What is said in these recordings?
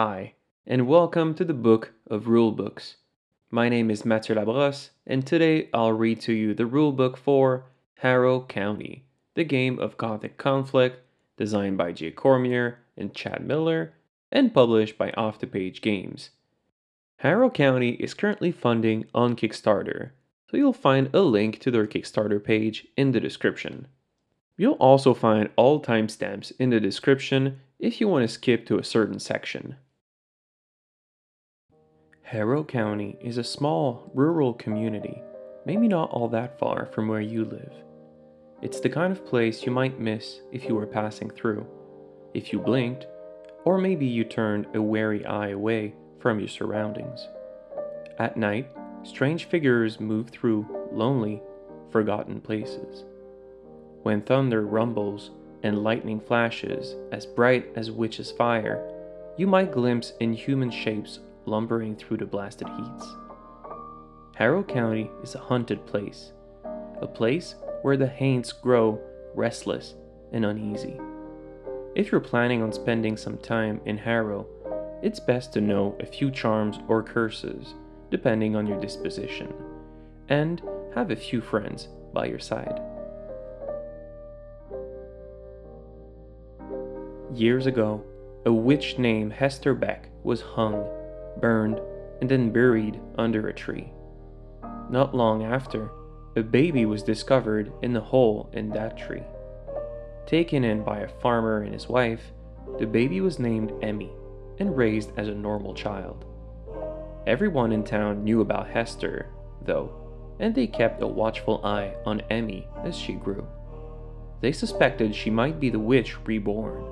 Hi, and welcome to the Book of Rulebooks. My name is Mathieu Labrosse, and today I'll read to you the rulebook for Harrow County, the game of Gothic conflict designed by Jay Cormier and Shad Miller and published by Off the Page Games. Harrow County is currently funding on Kickstarter, so you'll find a link to their Kickstarter page in the description. You'll also find all timestamps in the description if you want to skip to a certain section. Harrow County is a small, rural community, maybe not all that far from where you live. It's the kind of place you might miss if you were passing through, if you blinked, or maybe you turned a wary eye away from your surroundings. At night, strange figures move through lonely, forgotten places. When thunder rumbles and lightning flashes as bright as witch's fire, you might glimpse inhuman shapes lumbering through the blasted heats. Harrow County is a haunted place, a place where the Haints grow restless and uneasy. If you're planning on spending some time in Harrow, it's best to know a few charms or curses, depending on your disposition, and have a few friends by your side. Years ago, a witch named Hester Beck was hung, burned, and then buried under a tree. Not long after, a baby was discovered in the hole in that tree. Taken in by a farmer and his wife, the baby was named Emmy and raised as a normal child. Everyone in town knew about Hester, though, and they kept a watchful eye on Emmy as she grew. They suspected she might be the witch reborn,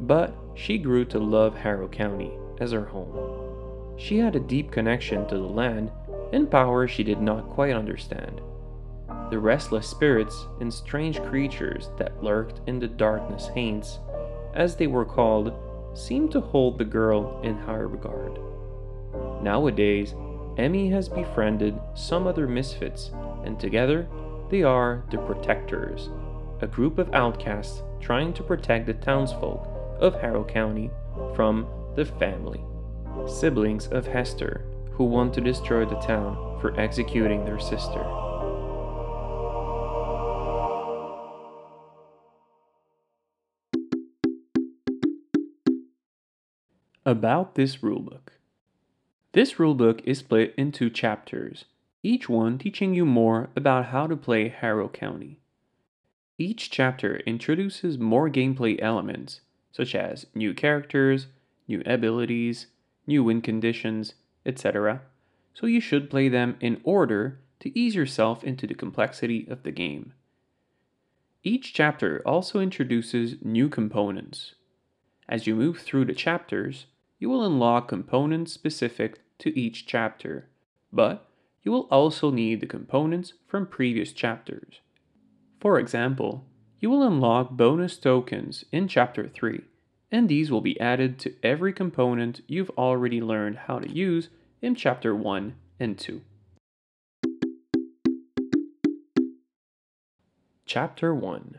but she grew to love Harrow County as her home. She had a deep connection to the land and power she did not quite understand. The restless spirits and strange creatures that lurked in the darkness haints, as they were called, seemed to hold the girl in high regard. Nowadays, Emmy has befriended some other misfits, and together they are the Protectors, a group of outcasts trying to protect the townsfolk of Harrow County from the family, siblings of Hester, who want to destroy the town for executing their sister. About this rulebook. This rulebook is split into chapters, each one teaching you more about how to play Harrow County. Each chapter introduces more gameplay elements, such as new characters, new abilities, new win conditions, etc., so you should play them in order to ease yourself into the complexity of the game. Each chapter also introduces new components. As you move through the chapters, you will unlock components specific to each chapter, but you will also need the components from previous chapters. For example, you will unlock bonus tokens in Chapter 3, and these will be added to every component you've already learned how to use in Chapter 1 and 2. Chapter 1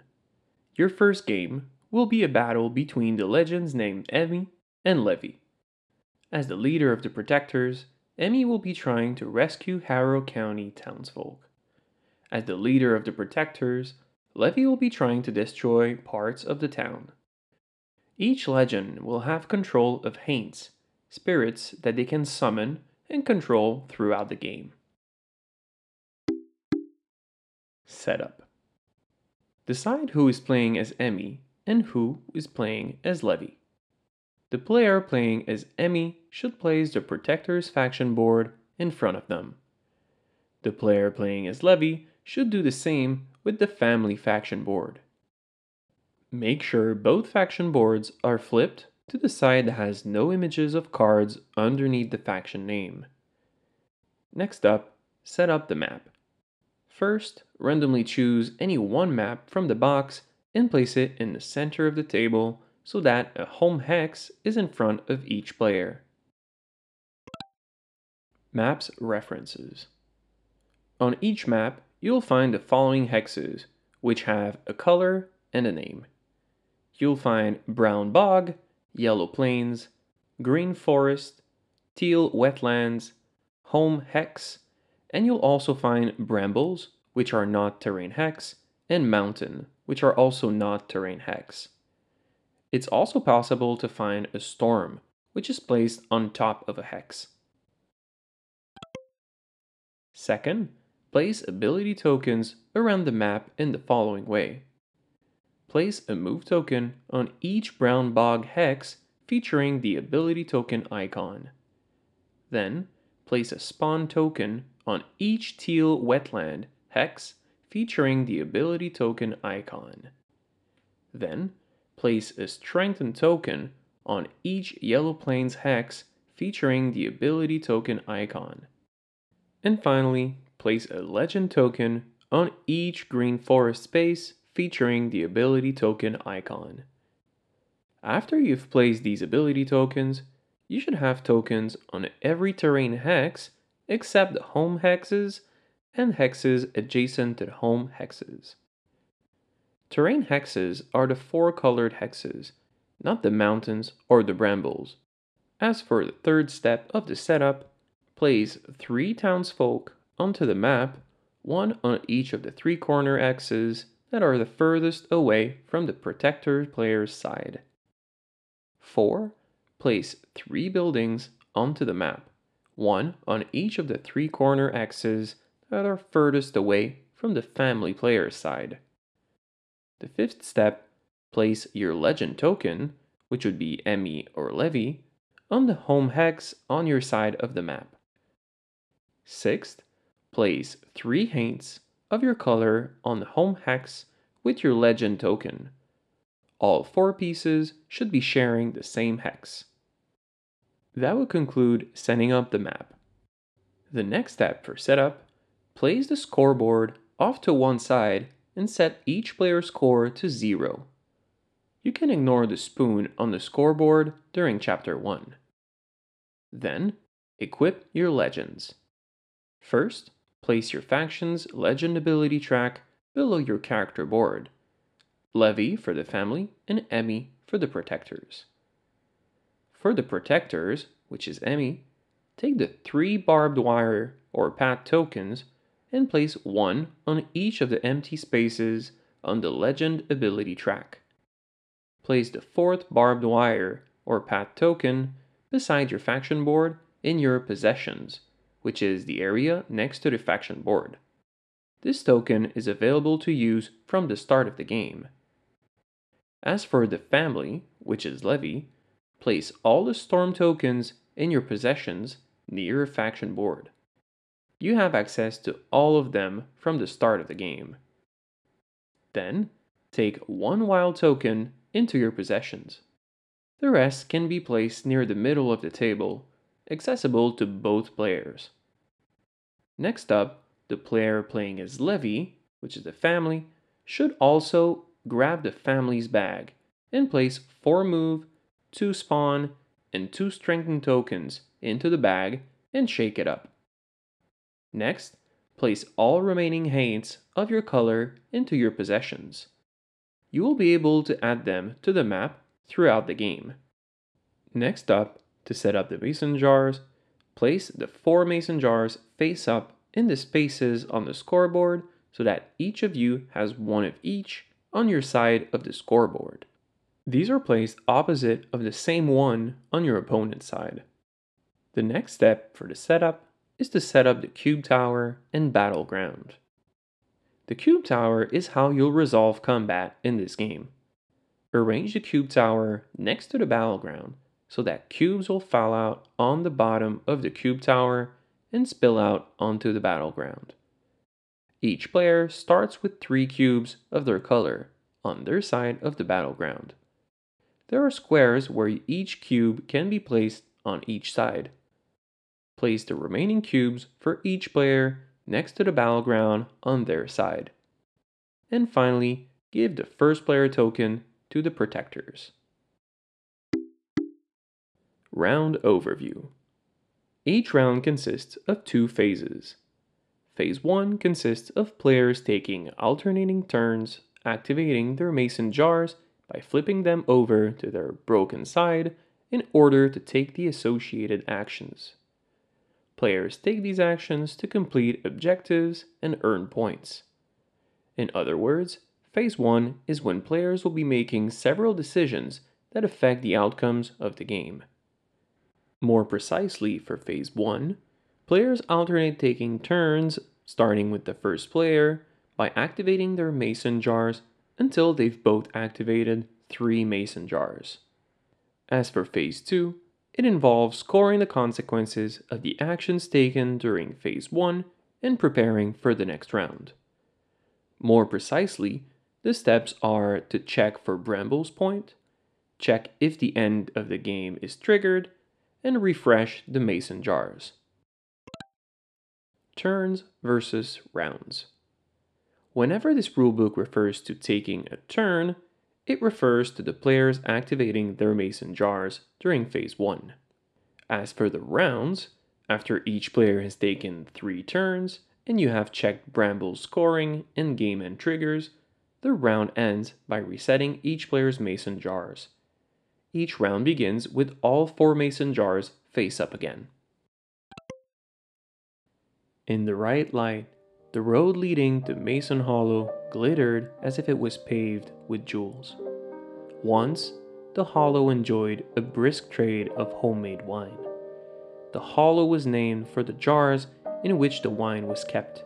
Your first game will be a battle between the legends named Emmy and Levy. As the leader of the Protectors, Emmy will be trying to rescue Harrow County townsfolk. As the leader of the Protectors, Levy will be trying to destroy parts of the town. Each legend will have control of Haints, spirits that they can summon and control throughout the game. Setup Decide who is playing as Emmy and who is playing as Levy. The player playing as Emmy should place the Protector's faction board in front of them. The player playing as Levy should do the same with the family faction board. Make sure both faction boards are flipped to the side that has no images of cards underneath the faction name. Next up, set up the map. First, randomly choose any one map from the box and place it in the center of the table so that a home hex is in front of each player. Maps References On each map, you'll find the following hexes, which have a color and a name. You'll find Brown Bog, Yellow Plains, green forest, teal wetlands, home hex, and you'll also find brambles, which are not terrain hex, and mountain, which are also not terrain hex. It's also possible to find a storm, which is placed on top of a hex. Second, place ability tokens around the map in the following way. Place a move token on each brown bog hex featuring the ability token icon. Then, place a spawn token on each teal wetland hex featuring the ability token icon. Then, place a strengthen token on each yellow plains hex featuring the ability token icon. And finally, place a legend token on each green forest space featuring the ability token icon. After you've placed these ability tokens, you should have tokens on every terrain hex except the home hexes and hexes adjacent to the home hexes. Terrain hexes are the four colored hexes, not the mountains or the brambles. As for the third step of the setup, place three townsfolk onto the map, one on each of the three corner X's that are the furthest away from the protector player's side. 4. Place three buildings onto the map, one on each of the three corner X's that are furthest away from the family player's side. The fifth step, place your legend token, which would be Emmy or Levy, on the home hex on your side of the map. Sixth, place three haints of your color on the home hex with your legend token. All four pieces should be sharing the same hex. That would conclude setting up the map. The next step for setup, place the scoreboard off to one side and set each player's score to zero. You can ignore the spoon on the scoreboard during chapter 1. Then, equip your legends. First, place your faction's legend ability track below your character board. Levy for the family and Emmy for the protectors. For the protectors, which is Emmy, take the three barbed wire or path tokens and place one on each of the empty spaces on the legend ability track. Place the fourth barbed wire or path token beside your faction board in your possessions which is the area next to the faction board. This token is available to use from the start of the game. As for the family, which is Levy, place all the storm tokens in your possessions near your faction board. You have access to all of them from the start of the game. Then, take one wild token into your possessions. The rest can be placed near the middle of the table accessible to both players. Next up, the player playing as Levy, which is the family, should also grab the family's bag and place 4 move, 2 spawn, and 2 strengthen tokens into the bag and shake it up. Next, place all remaining haints of your color into your possessions. You will be able to add them to the map throughout the game. Next up, to set up the mason jars, place the four mason jars face up in the spaces on the scoreboard so that each of you has one of each on your side of the scoreboard. These are placed opposite of the same one on your opponent's side. The next step for the setup is to set up the cube tower and battleground. The cube tower is how you'll resolve combat in this game. Arrange the cube tower next to the battleground so that cubes will fall out on the bottom of the cube tower and spill out onto the battleground. Each player starts with three cubes of their color on their side of the battleground. There are squares where each cube can be placed on each side. Place the remaining cubes for each player next to the battleground on their side. And finally, give the first player token to the protectors. Round Overview Each round consists of two phases. Phase 1 consists of players taking alternating turns, activating their mason jars by flipping them over to their broken side in order to take the associated actions. Players take these actions to complete objectives and earn points. In other words, Phase 1 is when players will be making several decisions that affect the outcomes of the game. More precisely, for Phase 1, players alternate taking turns, starting with the first player, by activating their mason jars until they've both activated three mason jars. As for Phase 2, it involves scoring the consequences of the actions taken during Phase 1 and preparing for the next round. More precisely, the steps are to check for Bramble's point, check if the end of the game is triggered, and refresh the mason jars. Turns versus rounds. Whenever this rulebook refers to taking a turn, it refers to the players activating their mason jars during phase 1. As for the rounds, after each player has taken 3 turns and you have checked Bramble's scoring and game end triggers, the round ends by resetting each player's mason jars. Each round begins with all four mason jars face up again. In the right light, the road leading to Mason Hollow glittered as if it was paved with jewels. Once, the Hollow enjoyed a brisk trade of homemade wine. The Hollow was named for the jars in which the wine was kept.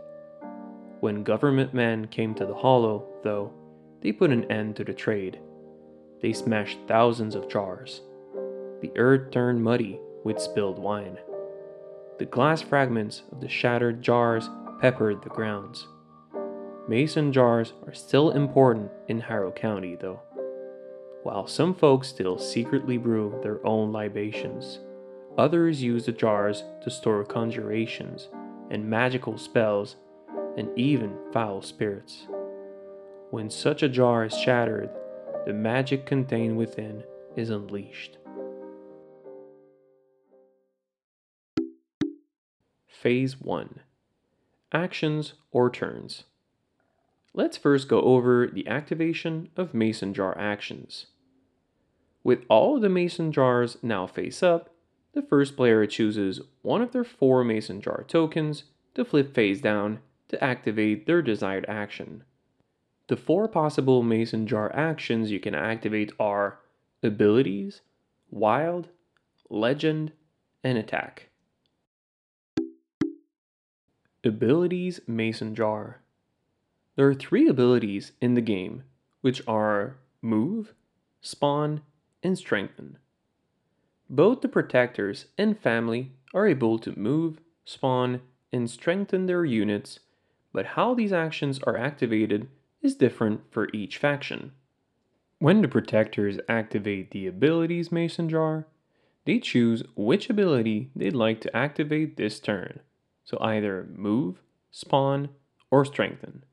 When government men came to the hollow, though, they put an end to the trade. They smashed thousands of jars. The earth turned muddy with spilled wine. The glass fragments of the shattered jars peppered the grounds. Mason jars are still important in Harrow County, though. While some folks still secretly brew their own libations, others use the jars to store conjurations and magical spells and even foul spirits. When such a jar is shattered, the magic contained within is unleashed. Phase 1 Actions or Turns. Let's first go over the activation of mason jar actions. With all of the mason jars now face up, the first player chooses one of their four mason jar tokens to flip face down to activate their desired action. The four possible mason jar actions you can activate are abilities, wild, legend, and attack. Abilities Mason Jar. There are three abilities in the game, which are Move, Spawn, and Strengthen. Both the protectors and family are able to move, spawn, and strengthen their units, but how these actions are activated is different for each faction. When the protectors activate the abilities Mason Jar, they choose which ability they'd like to activate this turn, so either move, spawn, or strengthen.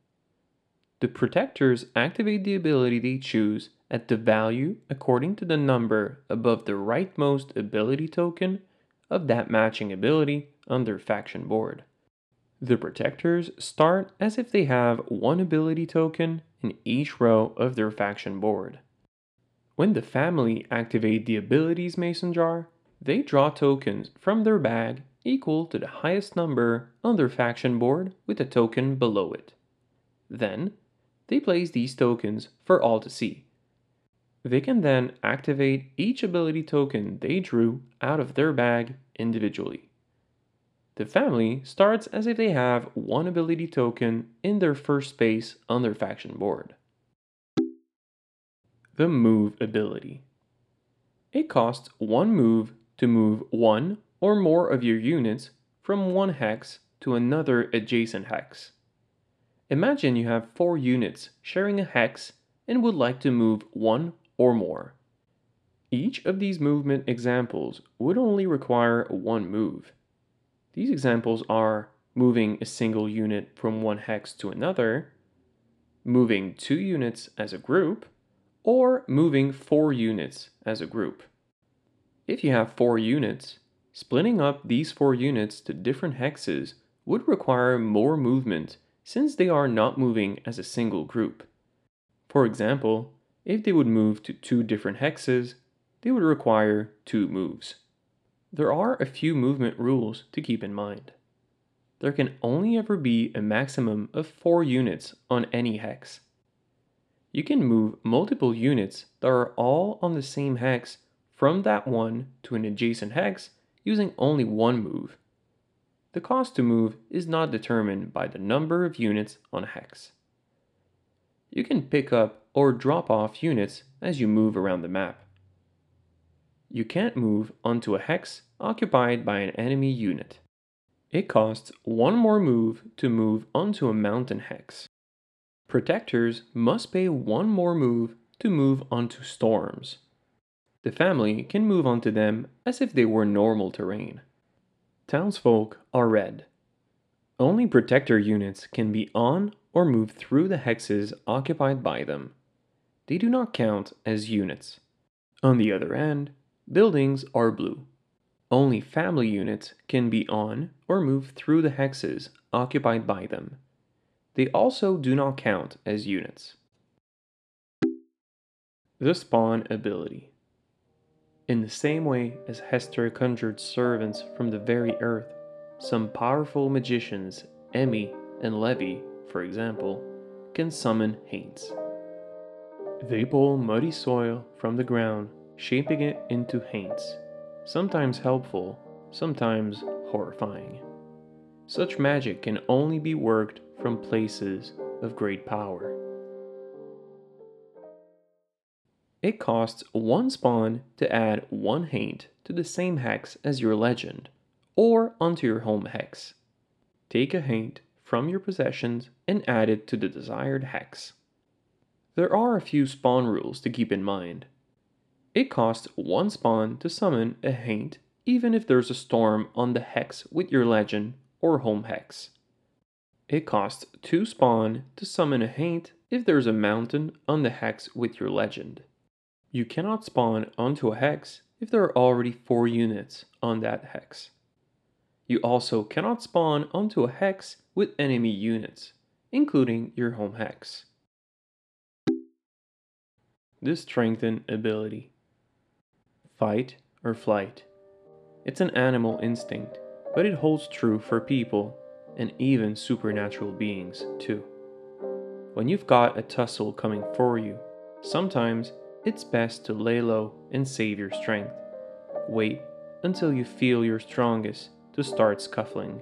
The protectors activate the ability they choose at the value according to the number above the rightmost ability token of that matching ability on their faction board. The protectors start as if they have one ability token in each row of their faction board. When the family activate the abilities mason jar, they draw tokens from their bag equal to the highest number on their faction board with a token below it. Then, they place these tokens for all to see. They can then activate each ability token they drew out of their bag individually. The family starts as if they have one ability token in their first space on their faction board. The Move ability. It costs one move to move one or more of your units from one hex to another adjacent hex. Imagine you have four units sharing a hex and would like to move one or more. Each of these movement examples would only require one move. These examples are moving a single unit from one hex to another, moving two units as a group, or moving four units as a group. If you have four units, splitting up these four units to different hexes would require more movement since they are not moving as a single group. For example, if they would move to two different hexes, they would require two moves. There are a few movement rules to keep in mind. There can only ever be a maximum of 4 units on any hex. You can move multiple units that are all on the same hex from that one to an adjacent hex using only one move. The cost to move is not determined by the number of units on a hex. You can pick up or drop off units as you move around the map. You can't move onto a hex occupied by an enemy unit. It costs one more move to move onto a mountain hex. Protectors must pay one more move to move onto storms. The family can move onto them as if they were normal terrain. Townsfolk are red. Only protector units can be on or move through the hexes occupied by them. They do not count as units. On the other end, buildings are blue. Only family units can be on or move through the hexes occupied by them. They also do not count as units. The Spawn ability. In the same way as Hester conjured servants from the very earth, some powerful magicians, Emmy and Levy, for example, can summon haints. They pull muddy soil from the ground, shaping it into haints sometimes helpful, sometimes horrifying. Such magic can only be worked from places of great power. It costs one spawn to add one haint to the same hex as your legend, or onto your home hex. Take a haint from your possessions and add it to the desired hex. There are a few spawn rules to keep in mind. It costs one spawn to summon a Haint even if there's a storm on the hex with your legend or home hex. It costs 2 spawn to summon a Haint if there's a mountain on the hex with your legend. You cannot spawn onto a hex if there are already 4 units on that hex. You also cannot spawn onto a hex with enemy units, including your home hex. The Strengthen ability fight, or flight. It's an animal instinct, but it holds true for people and even supernatural beings, too. When you've got a tussle coming for you, sometimes it's best to lay low and save your strength. Wait until you feel your strongest to start scuffling.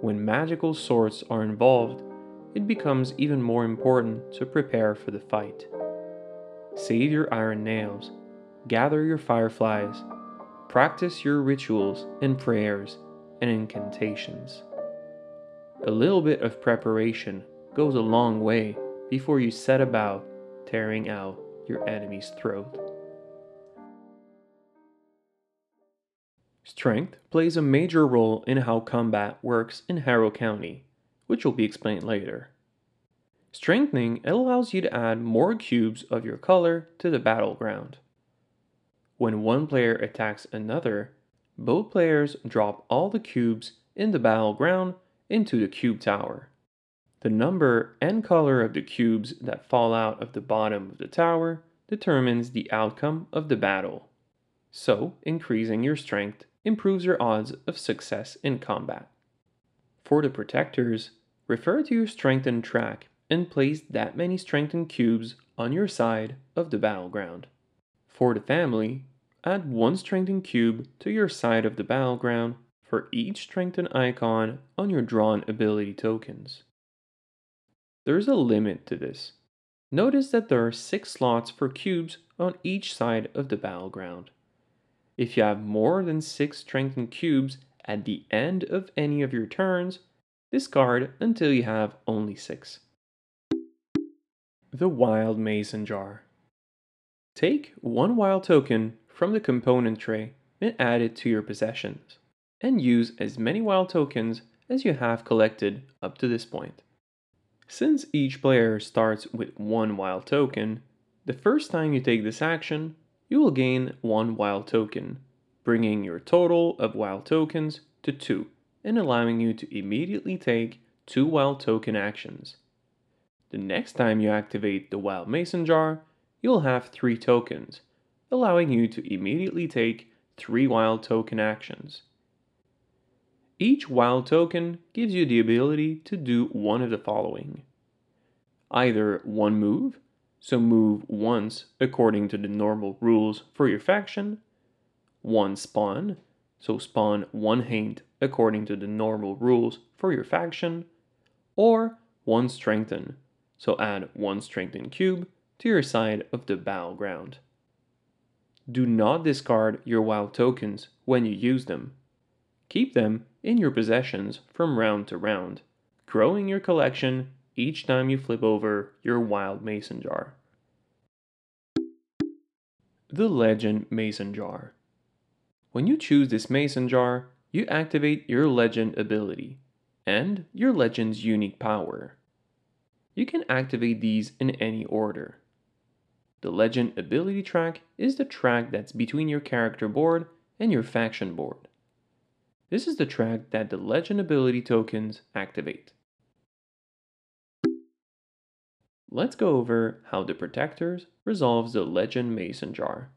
When magical swords are involved, it becomes even more important to prepare for the fight. Save your iron nails gather your fireflies, practice your rituals and prayers and incantations. A little bit of preparation goes a long way before you set about tearing out your enemy's throat. Strength plays a major role in how combat works in Harrow County, which will be explained later. Strengthening allows you to add more cubes of your color to the battleground. When one player attacks another, both players drop all the cubes in the battleground into the cube tower. The number and color of the cubes that fall out of the bottom of the tower determines the outcome of the battle. So, increasing your strength improves your odds of success in combat. For the protectors, refer to your strengthened track and place that many strengthened cubes on your side of the battleground. For the family, add one strengthened cube to your side of the battleground for each strengthened icon on your drawn ability tokens. There is a limit to this. Notice that there are 6 slots for cubes on each side of the battleground. If you have more than 6 strengthened cubes at the end of any of your turns, discard until you have only 6. The Wild Mason Jar Take one wild token from the component tray and add it to your possessions, and use as many wild tokens as you have collected up to this point. Since each player starts with one wild token, the first time you take this action, you will gain one wild token, bringing your total of wild tokens to 2 and allowing you to immediately take 2 wild token actions. The next time you activate the Wild Mason Jar, you'll have 3 tokens, allowing you to immediately take 3 wild token actions. Each wild token gives you the ability to do one of the following. Either one move, so move once according to the normal rules for your faction, one spawn, so spawn one haint according to the normal rules for your faction, or one strengthen, so add one strengthen cube to your side of the battleground. Do not discard your wild tokens when you use them. Keep them in your possessions from round to round, growing your collection each time you flip over your wild mason jar. The Legend Mason Jar. When you choose this mason jar, you activate your legend ability and your legend's unique power. You can activate these in any order. The legend ability track is the track that's between your character board and your faction board. This is the track that the legend ability tokens activate. Let's go over how the Protectors resolves the Legend Mason Jar.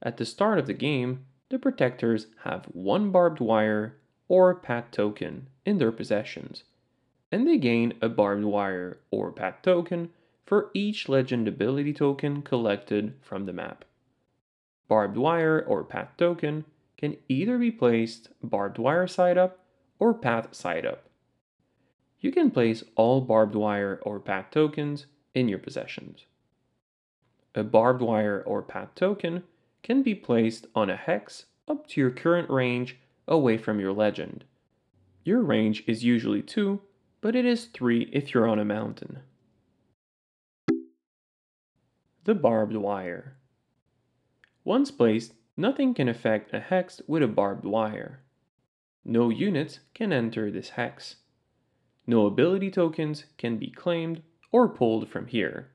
At the start of the game, the Protectors have one barbed wire or path token in their possessions, and they gain a barbed wire or path token for each legend ability token collected from the map. Barbed wire or path token can either be placed barbed wire side up or path side up you can place all barbed wire or path tokens in your possessions. A barbed wire or path token can be placed on a hex up to your current range away from your legend. Your range is usually 2, but it is 3 if you're on a mountain. The barbed wire. Once placed, nothing can affect a hex with a barbed wire. No units can enter this hex. No ability tokens can be claimed or pulled from here.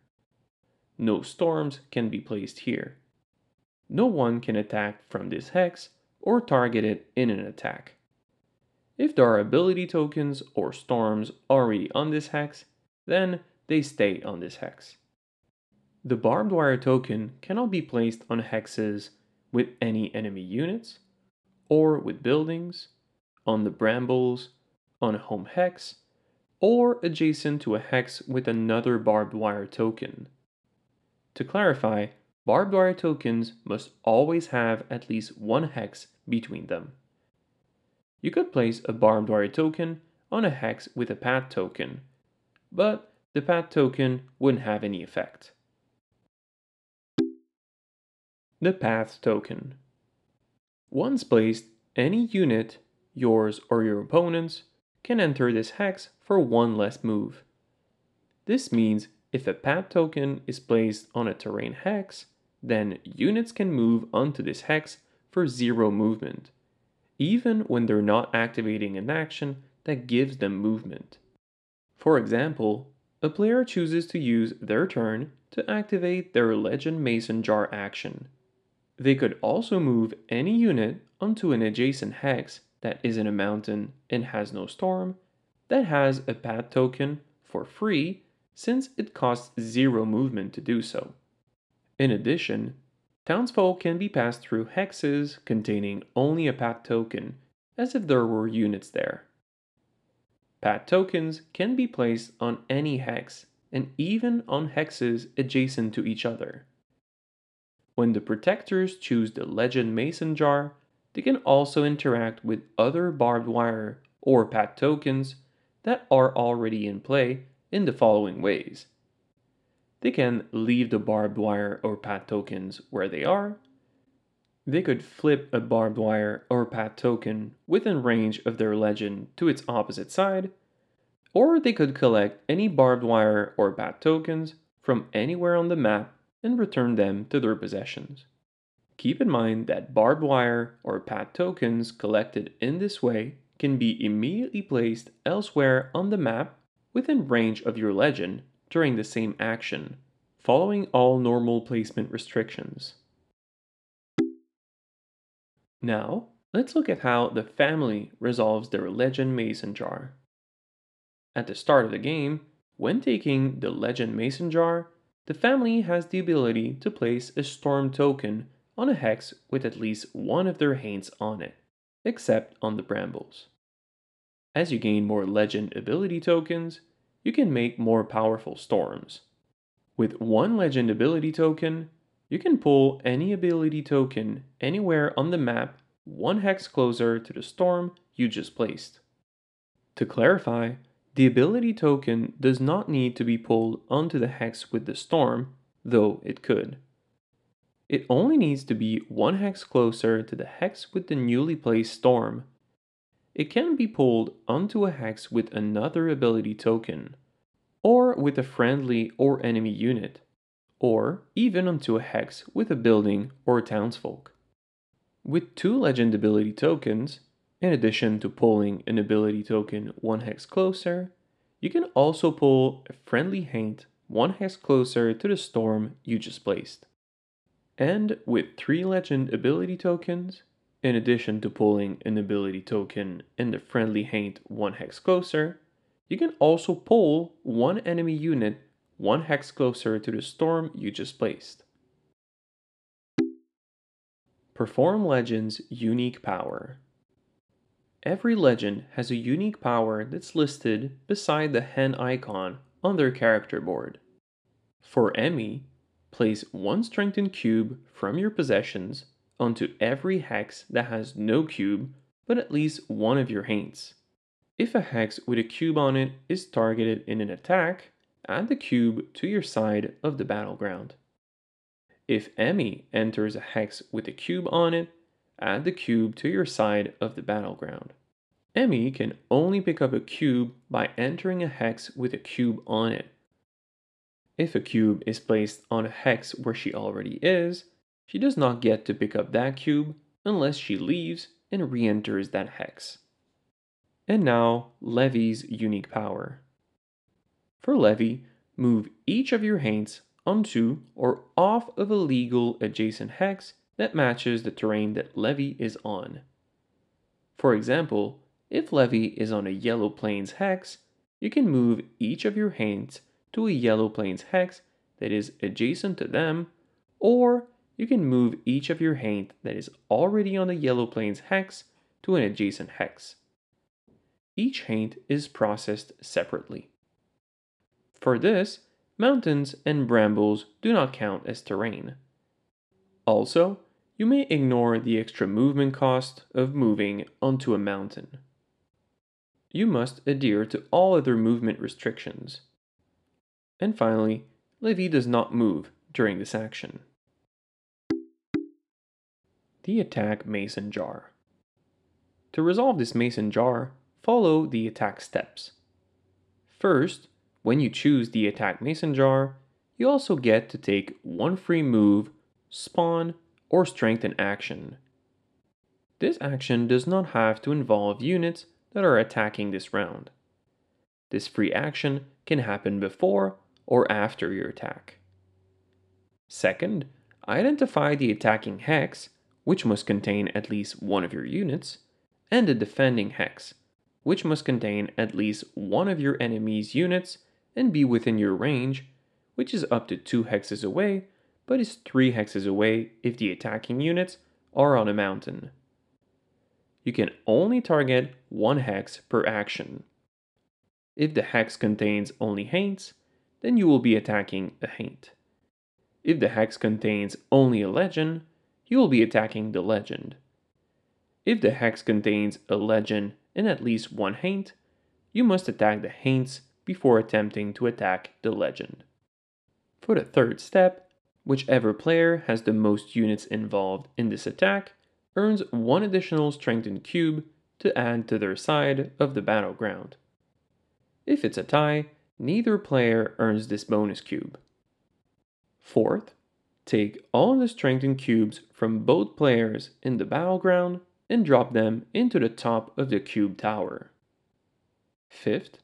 No storms can be placed here. No one can attack from this hex or target it in an attack. If there are ability tokens or storms already on this hex, then they stay on this hex. The barbed wire token cannot be placed on hexes with any enemy units, or with buildings, on the brambles, on a home hex, or adjacent to a hex with another barbed wire token. To clarify, barbed wire tokens must always have at least one hex between them. You could place a barbed wire token on a hex with a path token, but the path token wouldn't have any effect. The path token. Once placed, any unit, yours or your opponent's, can enter this hex for one less move. This means if a path token is placed on a terrain hex, then units can move onto this hex for zero movement, even when they're not activating an action that gives them movement. For example, a player chooses to use their turn to activate their Legend Mason Jar action. They could also move any unit onto an adjacent hex that isn't a mountain and has no storm, that has a path token for free since it costs zero movement to do so. In addition, townsfolk can be passed through hexes containing only a path token, as if there were units there. Path tokens can be placed on any hex and even on hexes adjacent to each other. When the protectors choose the Legend Mason jar, they can also interact with other barbed wire or path tokens that are already in play in the following ways. They can leave the barbed wire or path tokens where they are. They could flip a barbed wire or path token within range of their legend to its opposite side, or they could collect any barbed wire or path tokens from anywhere on the map and return them to their possessions. Keep in mind that barbed wire or path tokens collected in this way can be immediately placed elsewhere on the map within range of your legend during the same action, following all normal placement restrictions. Now, let's look at how the family resolves their Legend Mason Jar. At the start of the game, when taking the Legend Mason Jar, the family has the ability to place a storm token on a hex with at least one of their haints on it, except on the brambles. As you gain more legend ability tokens, you can make more powerful storms. With one legend ability token, you can pull any ability token anywhere on the map one hex closer to the storm you just placed. To clarify, the ability token does not need to be pulled onto the hex with the storm, though it could. It only needs to be one hex closer to the hex with the newly placed storm. It can be pulled onto a hex with another ability token, or with a friendly or enemy unit, or even onto a hex with a building or townsfolk. With two legend ability tokens, in addition to pulling an ability token one hex closer, you can also pull a friendly haint one hex closer to the storm you just placed. And with three legend ability tokens, in addition to pulling an ability token and the friendly haint one hex closer, you can also pull one enemy unit one hex closer to the storm you just placed. Perform Legend's unique power. Every legend has a unique power that's listed beside the hen icon on their character board. For Emmy, place one strengthened cube from your possessions onto every hex that has no cube but at least one of your haints. If a hex with a cube on it is targeted in an attack, add the cube to your side of the battleground. If Emmy enters a hex with a cube on it, add the cube to your side of the battleground. Emmy can only pick up a cube by entering a hex with a cube on it. If a cube is placed on a hex where she already is, she does not get to pick up that cube unless she leaves and re-enters that hex. And now, Levy's unique power. For Levy, move each of your haints onto or off of a legal adjacent hex that matches the terrain that Levy is on. For example, if Levy is on a Yellow Plains hex, you can move each of your haints to a Yellow Plains hex that is adjacent to them, or you can move each of your haint that is already on the Yellow Plains hex to an adjacent hex. Each haint is processed separately. For this, mountains and brambles do not count as terrain. Also, you may ignore the extra movement cost of moving onto a mountain. You must adhere to all other movement restrictions. And finally, Levy does not move during this action. The attack mason jar. To resolve this mason jar, follow the attack steps. First, when you choose the attack mason jar, you also get to take one free move, spawn, or strengthen action. This action does not have to involve units that are attacking this round. This free action can happen before or after your attack. Second, identify the attacking hex, which must contain at least one of your units, and the defending hex, which must contain at least one of your enemy's units and be within your range, which is up to 2 hexes away, but is 3 hexes away if the attacking units are on a mountain. You can only target one hex per action. If the hex contains only haints, then you will be attacking a haint. If the hex contains only a legend, you will be attacking the legend. If the hex contains a legend and at least one haint, you must attack the haints before attempting to attack the legend. For the third step, whichever player has the most units involved in this attack earns one additional strengthened cube to add to their side of the battleground. If it's a tie, neither player earns this bonus cube. Fourth, take all the strengthened cubes from both players in the battleground and drop them into the top of the cube tower. Fifth,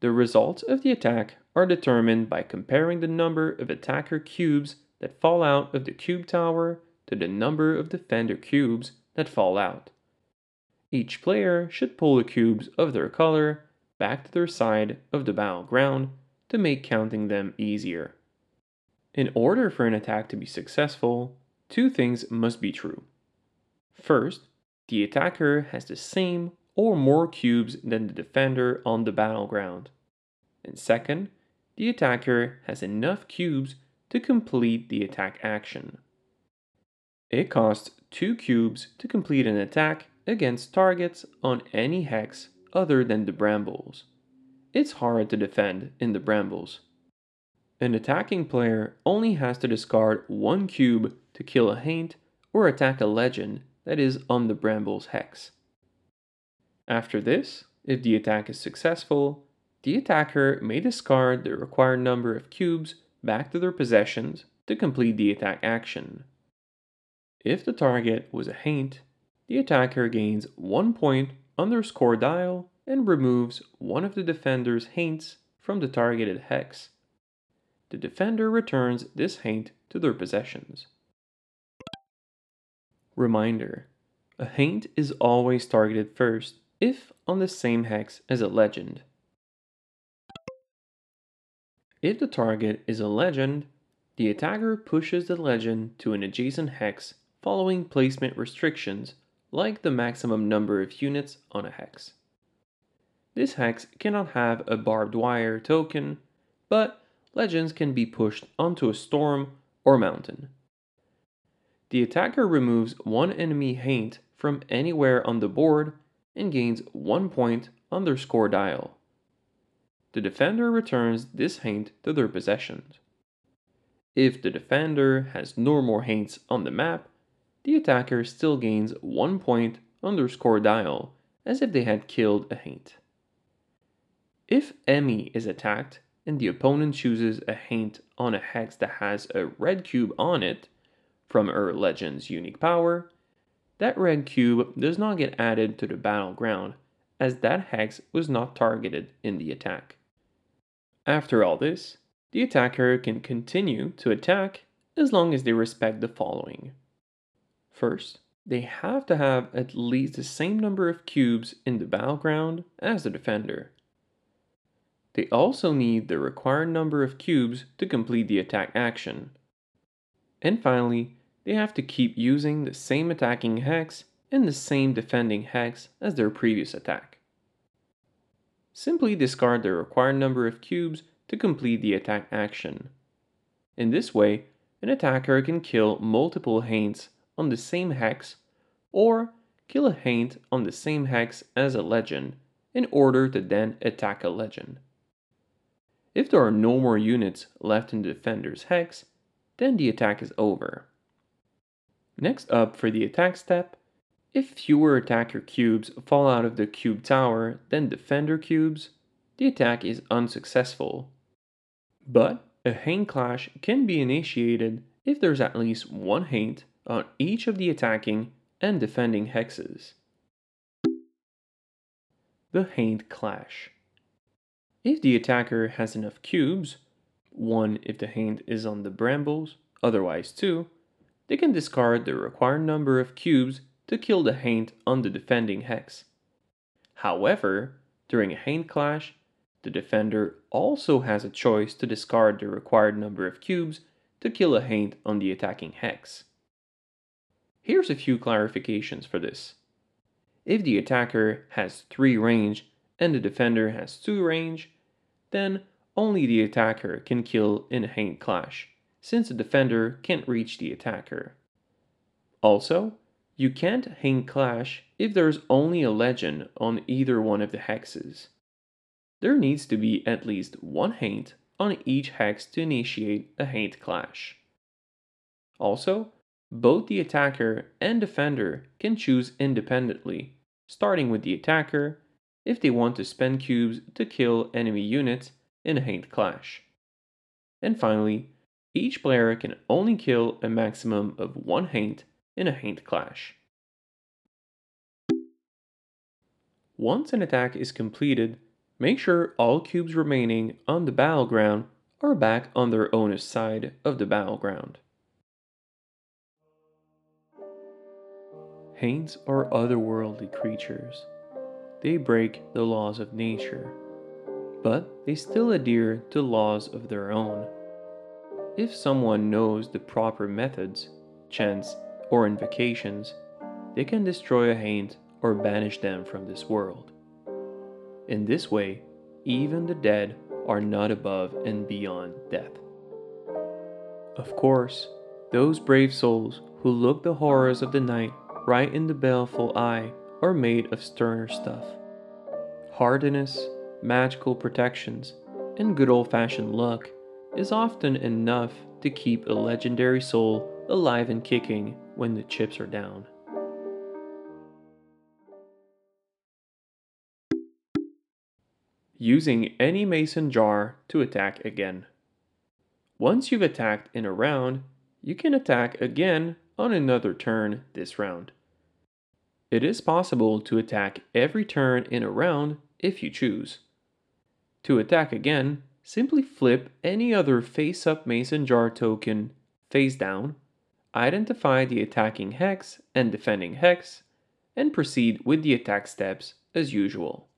the results of the attack are determined by comparing the number of attacker cubes that fall out of the cube tower to the number of defender cubes that fall out. Each player should pull the cubes of their color back to their side of the battleground to make counting them easier. In order for an attack to be successful, two things must be true. First, the attacker has the same or more cubes than the defender on the battleground. And second, the attacker has enough cubes to complete the attack action. It costs 2 cubes to complete an attack against targets on any hex other than the brambles. It's hard to defend in the brambles. An attacking player only has to discard one cube to kill a Haint or attack a legend that is on the brambles hex. After this, if the attack is successful, the attacker may discard the required number of cubes back to their possessions to complete the attack action. If the target was a Haint, the attacker gains 1 point on their score dial and removes one of the defender's Haints from the targeted hex. The defender returns this Haint to their possessions. Reminder A Haint is always targeted first if on the same hex as a legend. If the target is a legend, the attacker pushes the legend to an adjacent hex following placement restrictions like the maximum number of units on a hex. This hex cannot have a barbed wire token, but legends can be pushed onto a storm or mountain. The attacker removes one enemy haint from anywhere on the board and gains one point on their score dial. The defender returns this haint to their possessions. If the defender has no more haints on the map, the attacker still gains one point underscore dial as if they had killed a haint. If Emmy is attacked and the opponent chooses a haint on a hex that has a red cube on it from her legend's unique power, that red cube does not get added to the battleground, as that hex was not targeted in the attack. After all this, the attacker can continue to attack as long as they respect the following. First, they have to have at least the same number of cubes in the battleground as the defender. They also need the required number of cubes to complete the attack action. And finally, they have to keep using the same attacking hex and the same defending hex as their previous attack. Simply discard the required number of cubes to complete the attack action. In this way, an attacker can kill multiple haints on the same hex or kill a haint on the same hex as a legend in order to then attack a legend. If there are no more units left in the defender's hex, then the attack is over. Next up for the attack step, if fewer attacker cubes fall out of the cube tower than defender cubes, the attack is unsuccessful. But a Haint clash can be initiated if there's at least one Haint on each of the attacking and defending hexes. The Haint Clash If the attacker has enough cubes, one if the Haint is on the brambles, otherwise two, they can discard the required number of cubes to kill the Haint on the defending hex. However, during a Haint clash, the defender also has a choice to discard the required number of cubes to kill a Haint on the attacking hex. Here's a few clarifications for this. If the attacker has 3 range and the defender has 2 range, then only the attacker can kill in a Haint clash since the defender can't reach the attacker. Also, you can't Haint clash if there's only a legend on either one of the hexes. There needs to be at least one Haint on each hex to initiate a Haint clash. Also, both the attacker and defender can choose independently, starting with the attacker if they want to spend cubes to kill enemy units in a Haint clash. And finally, each player can only kill a maximum of one Haint in a Haint clash. Once an attack is completed, make sure all cubes remaining on the battleground are back on their owner's side of the battleground. Haints are otherworldly creatures. They break the laws of nature, but they still adhere to laws of their own if someone knows the proper methods, chants, or invocations, they can destroy a Haint or banish them from this world. In this way, even the dead are not above and beyond death. Of course, those brave souls who look the horrors of the night right in the baleful eye are made of sterner stuff. Hardiness, magical protections, and good old fashioned luck is often enough to keep a legendary soul alive and kicking when the chips are down. Using any mason jar to attack again. Once you've attacked in a round, you can attack again on another turn this round. It is possible to attack every turn in a round if you choose. To attack again, simply flip any other face-up mason jar token face down, identify the attacking hex and defending hex, and proceed with the attack steps as usual.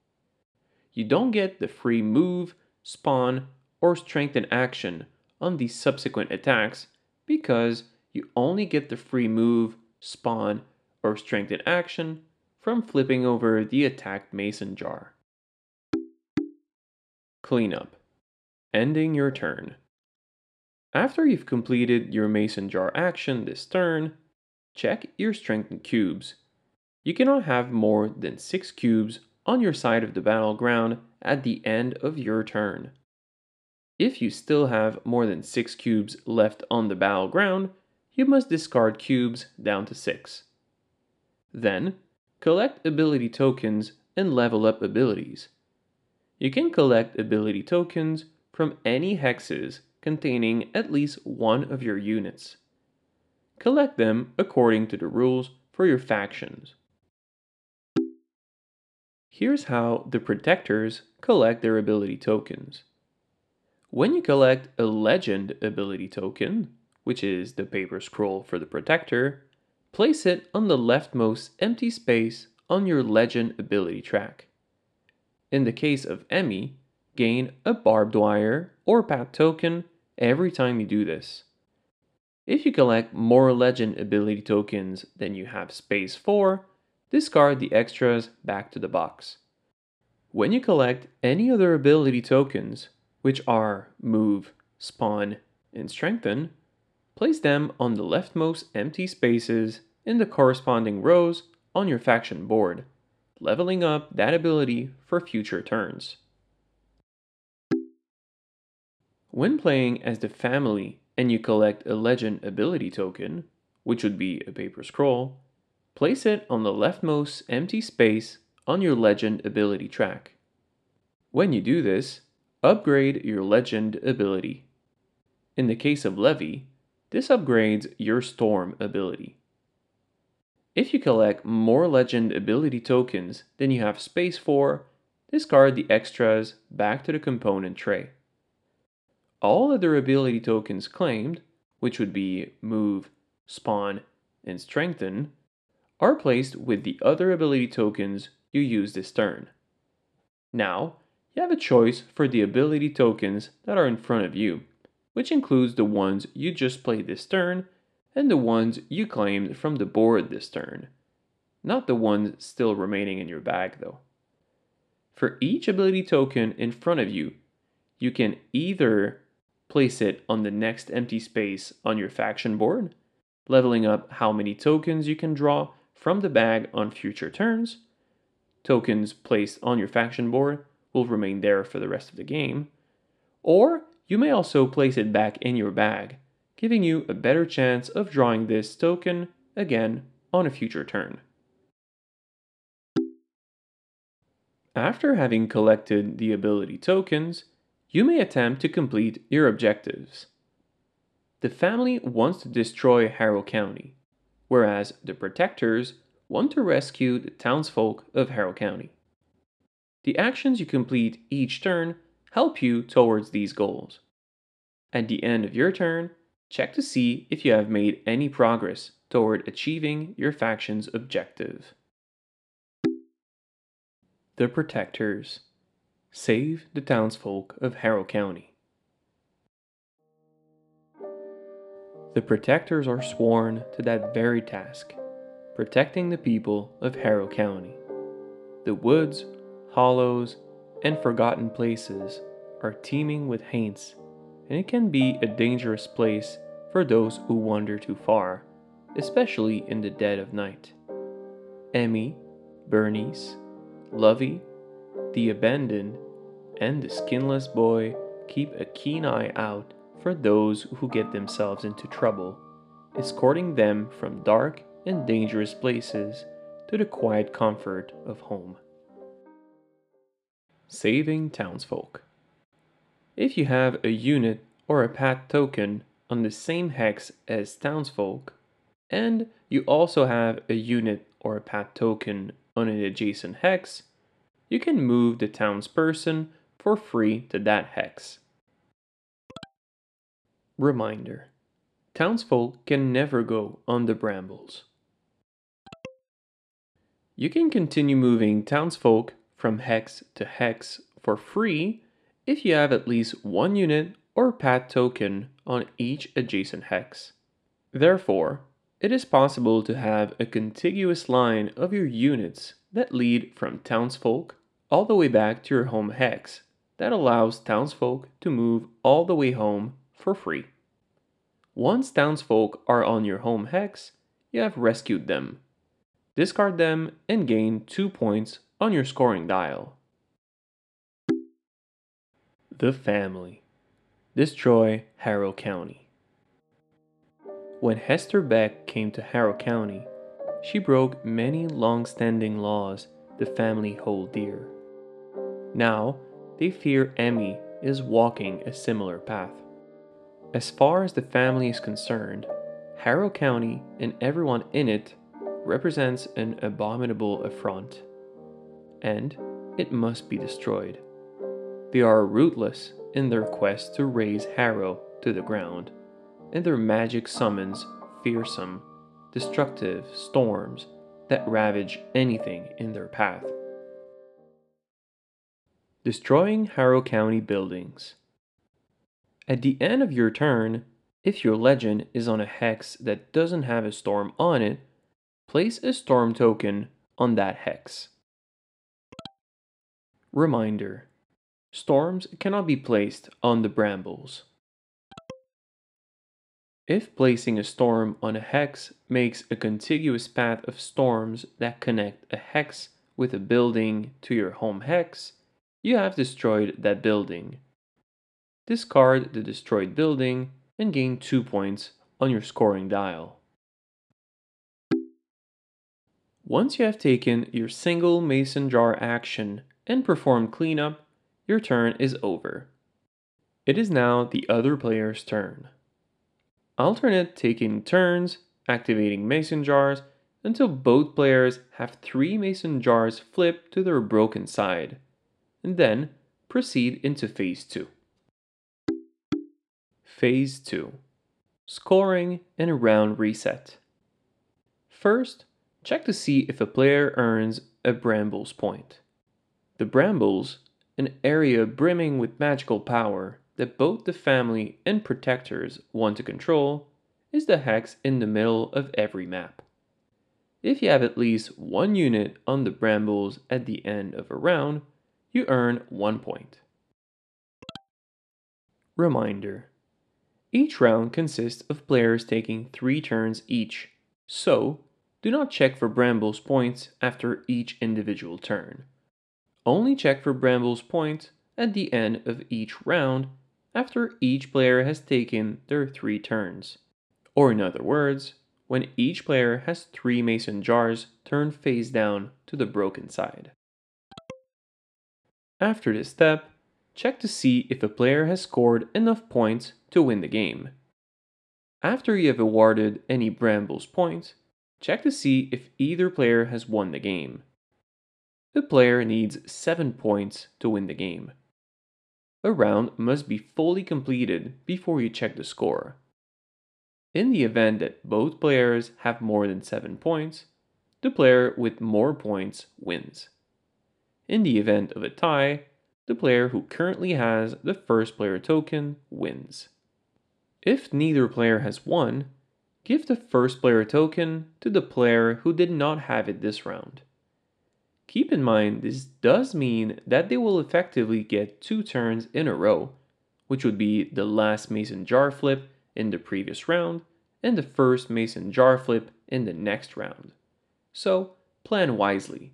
You don't get the free move, spawn, or strengthen action on these subsequent attacks because you only get the free move, spawn, or strengthen action from flipping over the attacked mason jar. Cleanup. Ending your turn. After you've completed your mason jar action this turn, check your strengthened cubes. You cannot have more than 6 cubes on your side of the battleground at the end of your turn. If you still have more than 6 cubes left on the battleground, you must discard cubes down to 6. Then, collect ability tokens and level up abilities. You can collect ability tokens from any hexes containing at least one of your units. Collect them according to the rules for your factions. Here's how the Protectors collect their ability tokens. When you collect a legend ability token, which is the paper scroll for the protector, place it on the leftmost empty space on your legend ability track. In the case of Emmy, gain a barbed wire or path token every time you do this. If you collect more legend ability tokens than you have space for, discard the extras back to the box. When you collect any other ability tokens, which are move, spawn, and strengthen, place them on the leftmost empty spaces in the corresponding rows on your faction board, leveling up that ability for future turns. When playing as the family and you collect a legend ability token, which would be a paper scroll, place it on the leftmost empty space on your legend ability track. When you do this, Upgrade your Legend ability. In the case of Levy, this upgrades your Storm ability. If you collect more Legend ability tokens than you have space for, discard the extras back to the component tray. All other ability tokens claimed, which would be Move, Spawn, and Strengthen, are placed with the other ability tokens you use this turn. Now, you have a choice for the ability tokens that are in front of you, which includes the ones you just played this turn and the ones you claimed from the board this turn. Not the ones still remaining in your bag though. For each ability token in front of you, you can either place it on the next empty space on your faction board, leveling up how many tokens you can draw from the bag on future turns, tokens placed on your faction board will remain there for the rest of the game. Or you may also place it back in your bag, giving you a better chance of drawing this token again on a future turn. After having collected the ability tokens, you may attempt to complete your objectives. The family wants to destroy Harrow County, whereas the protectors want to rescue the townsfolk of Harrow County. The actions you complete each turn help you towards these goals. At the end of your turn, check to see if you have made any progress toward achieving your faction's objective. The Protectors Save the townsfolk of Harrow County. The protectors are sworn to that very task, protecting the people of Harrow County. The woods, hollows, and forgotten places are teeming with haints, and it can be a dangerous place for those who wander too far, especially in the dead of night. Emmy, Bernice, Lovey, the abandoned, and the skinless boy keep a keen eye out for those who get themselves into trouble, escorting them from dark and dangerous places to the quiet comfort of home. Saving townsfolk. If you have a unit or a path token on the same hex as townsfolk, and you also have a unit or a path token on an adjacent hex, you can move the townsperson for free to that hex. Reminder Townsfolk can never go on the brambles. You can continue moving townsfolk from hex to hex for free if you have at least one unit or path token on each adjacent hex. Therefore, it is possible to have a contiguous line of your units that lead from townsfolk all the way back to your home hex that allows townsfolk to move all the way home for free. Once townsfolk are on your home hex, you have rescued them. Discard them and gain 2 points on your scoring dial. The Family Destroy Harrow County. When Hester Beck came to Harrow County, she broke many long standing laws the family hold dear. Now, they fear Emmy is walking a similar path. As far as the family is concerned, Harrow County and everyone in it represents an abominable affront, and it must be destroyed. They are rootless in their quest to raze Harrow to the ground, and their magic summons fearsome, destructive storms that ravage anything in their path. Destroying Harrow County buildings. At the end of your turn, if your legend is on a hex that doesn't have a storm on it, place a storm token on that hex. Reminder Storms cannot be placed on the brambles. If placing a storm on a hex makes a contiguous path of storms that connect a hex with a building to your home hex, you have destroyed that building discard the destroyed building and gain 2 points on your scoring dial. Once you have taken your single mason jar action and performed cleanup, your turn is over. It is now the other player's turn. Alternate taking turns, activating mason jars until both players have three mason jars flipped to their broken side, and then proceed into phase 2. Phase 2 Scoring and round reset. First, check to see if a player earns a Brambles point. The Brambles, an area brimming with magical power that both the family and protectors want to control, is the hex in the middle of every map. If you have at least one unit on the Brambles at the end of a round, you earn one point. Reminder each round consists of players taking 3 turns each, so do not check for Brambles points after each individual turn. Only check for Brambles points at the end of each round after each player has taken their 3 turns. Or in other words, when each player has 3 mason jars turned face down to the broken side. After this step, check to see if a player has scored enough points to win the game. After you have awarded any Brambles points, check to see if either player has won the game. The player needs 7 points to win the game. A round must be fully completed before you check the score. In the event that both players have more than 7 points, the player with more points wins. In the event of a tie, the player who currently has the first player token wins. If neither player has won, give the first player token to the player who did not have it this round. Keep in mind this does mean that they will effectively get two turns in a row, which would be the last mason jar flip in the previous round and the first mason jar flip in the next round. So plan wisely.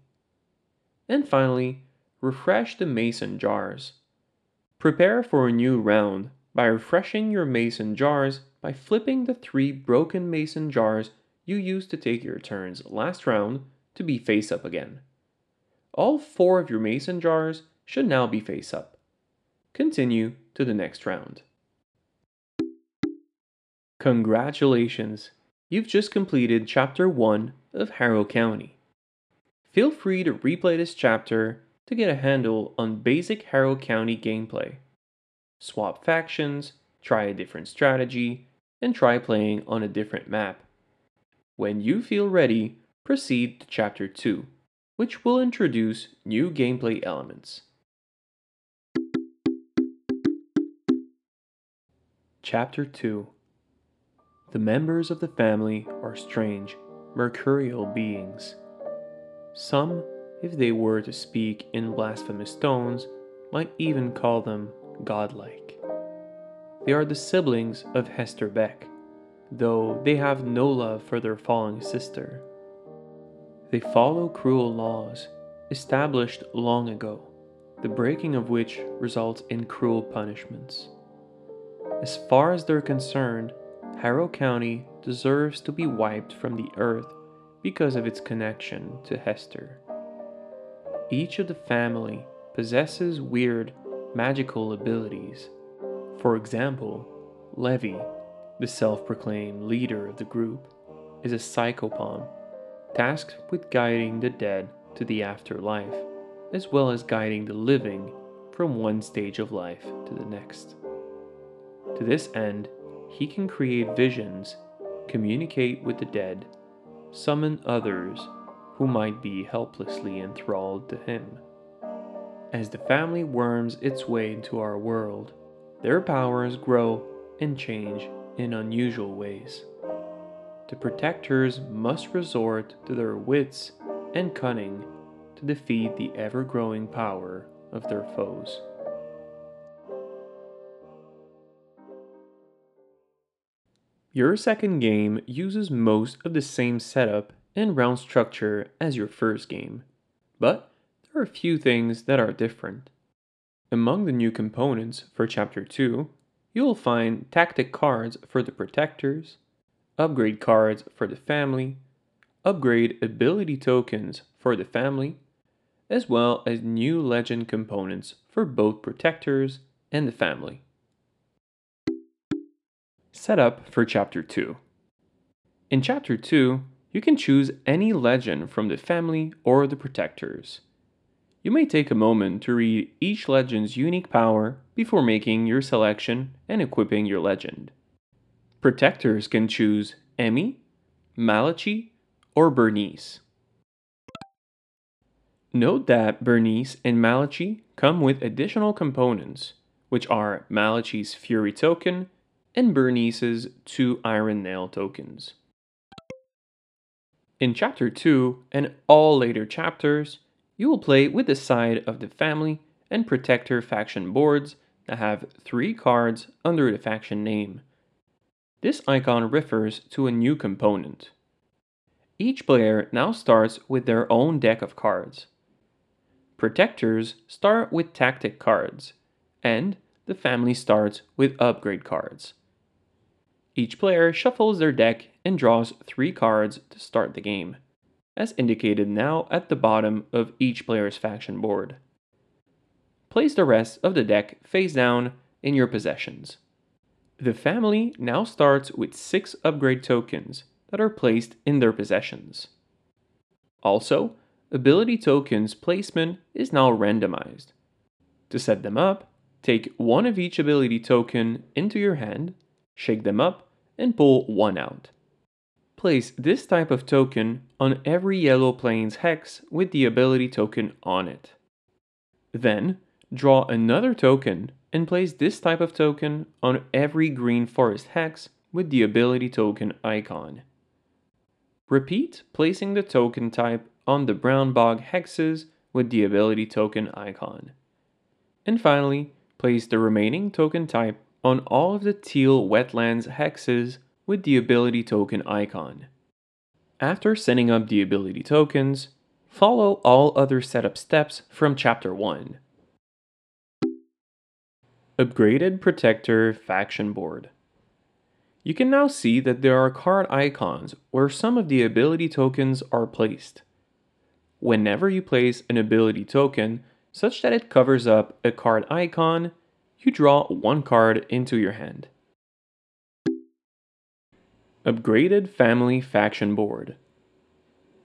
And finally, refresh the mason jars. Prepare for a new round by refreshing your mason jars by flipping the three broken mason jars you used to take your turns last round to be face up again. All four of your mason jars should now be face up. Continue to the next round. Congratulations! You've just completed Chapter 1 of Harrow County. Feel free to replay this chapter to get a handle on basic Harrow County gameplay. Swap factions, try a different strategy, and try playing on a different map. When you feel ready, proceed to Chapter 2, which will introduce new gameplay elements. Chapter 2 The members of the family are strange, mercurial beings. Some, if they were to speak in blasphemous tones, might even call them godlike. They are the siblings of Hester Beck, though they have no love for their fallen sister. They follow cruel laws established long ago, the breaking of which results in cruel punishments. As far as they're concerned, Harrow County deserves to be wiped from the earth because of its connection to Hester. Each of the family possesses weird magical abilities. For example, Levy, the self proclaimed leader of the group, is a psychopomp tasked with guiding the dead to the afterlife, as well as guiding the living from one stage of life to the next. To this end, he can create visions, communicate with the dead, summon others who might be helplessly enthralled to him. As the family worms its way into our world, their powers grow and change in unusual ways. The protectors must resort to their wits and cunning to defeat the ever growing power of their foes. Your second game uses most of the same setup and round structure as your first game, but there are a few things that are different. Among the new components for Chapter 2, you will find tactic cards for the protectors, upgrade cards for the family, upgrade ability tokens for the family, as well as new legend components for both protectors and the family. Setup for Chapter 2 In Chapter 2, you can choose any legend from the family or the protectors. You may take a moment to read each legend's unique power before making your selection and equipping your legend. Protectors can choose Emmy, Malachi, or Bernice. Note that Bernice and Malachi come with additional components, which are Malachi's Fury token and Bernice's two Iron Nail tokens. In Chapter 2 and all later chapters, you will play with the side of the family and protector faction boards that have three cards under the faction name. This icon refers to a new component. Each player now starts with their own deck of cards. Protectors start with tactic cards, and the family starts with upgrade cards. Each player shuffles their deck and draws three cards to start the game as indicated now at the bottom of each player's faction board. Place the rest of the deck face down in your possessions. The family now starts with 6 upgrade tokens that are placed in their possessions. Also, ability tokens placement is now randomized. To set them up, take one of each ability token into your hand, shake them up, and pull one out. Place this type of token on every Yellow Plains hex with the ability token on it. Then, draw another token and place this type of token on every green forest hex with the ability token icon. Repeat placing the token type on the brown bog hexes with the ability token icon. And finally, place the remaining token type on all of the teal wetlands hexes with the ability token icon. After setting up the ability tokens, follow all other setup steps from Chapter 1. Upgraded Protector Faction Board You can now see that there are card icons where some of the ability tokens are placed. Whenever you place an ability token such that it covers up a card icon, you draw one card into your hand. Upgraded Family Faction Board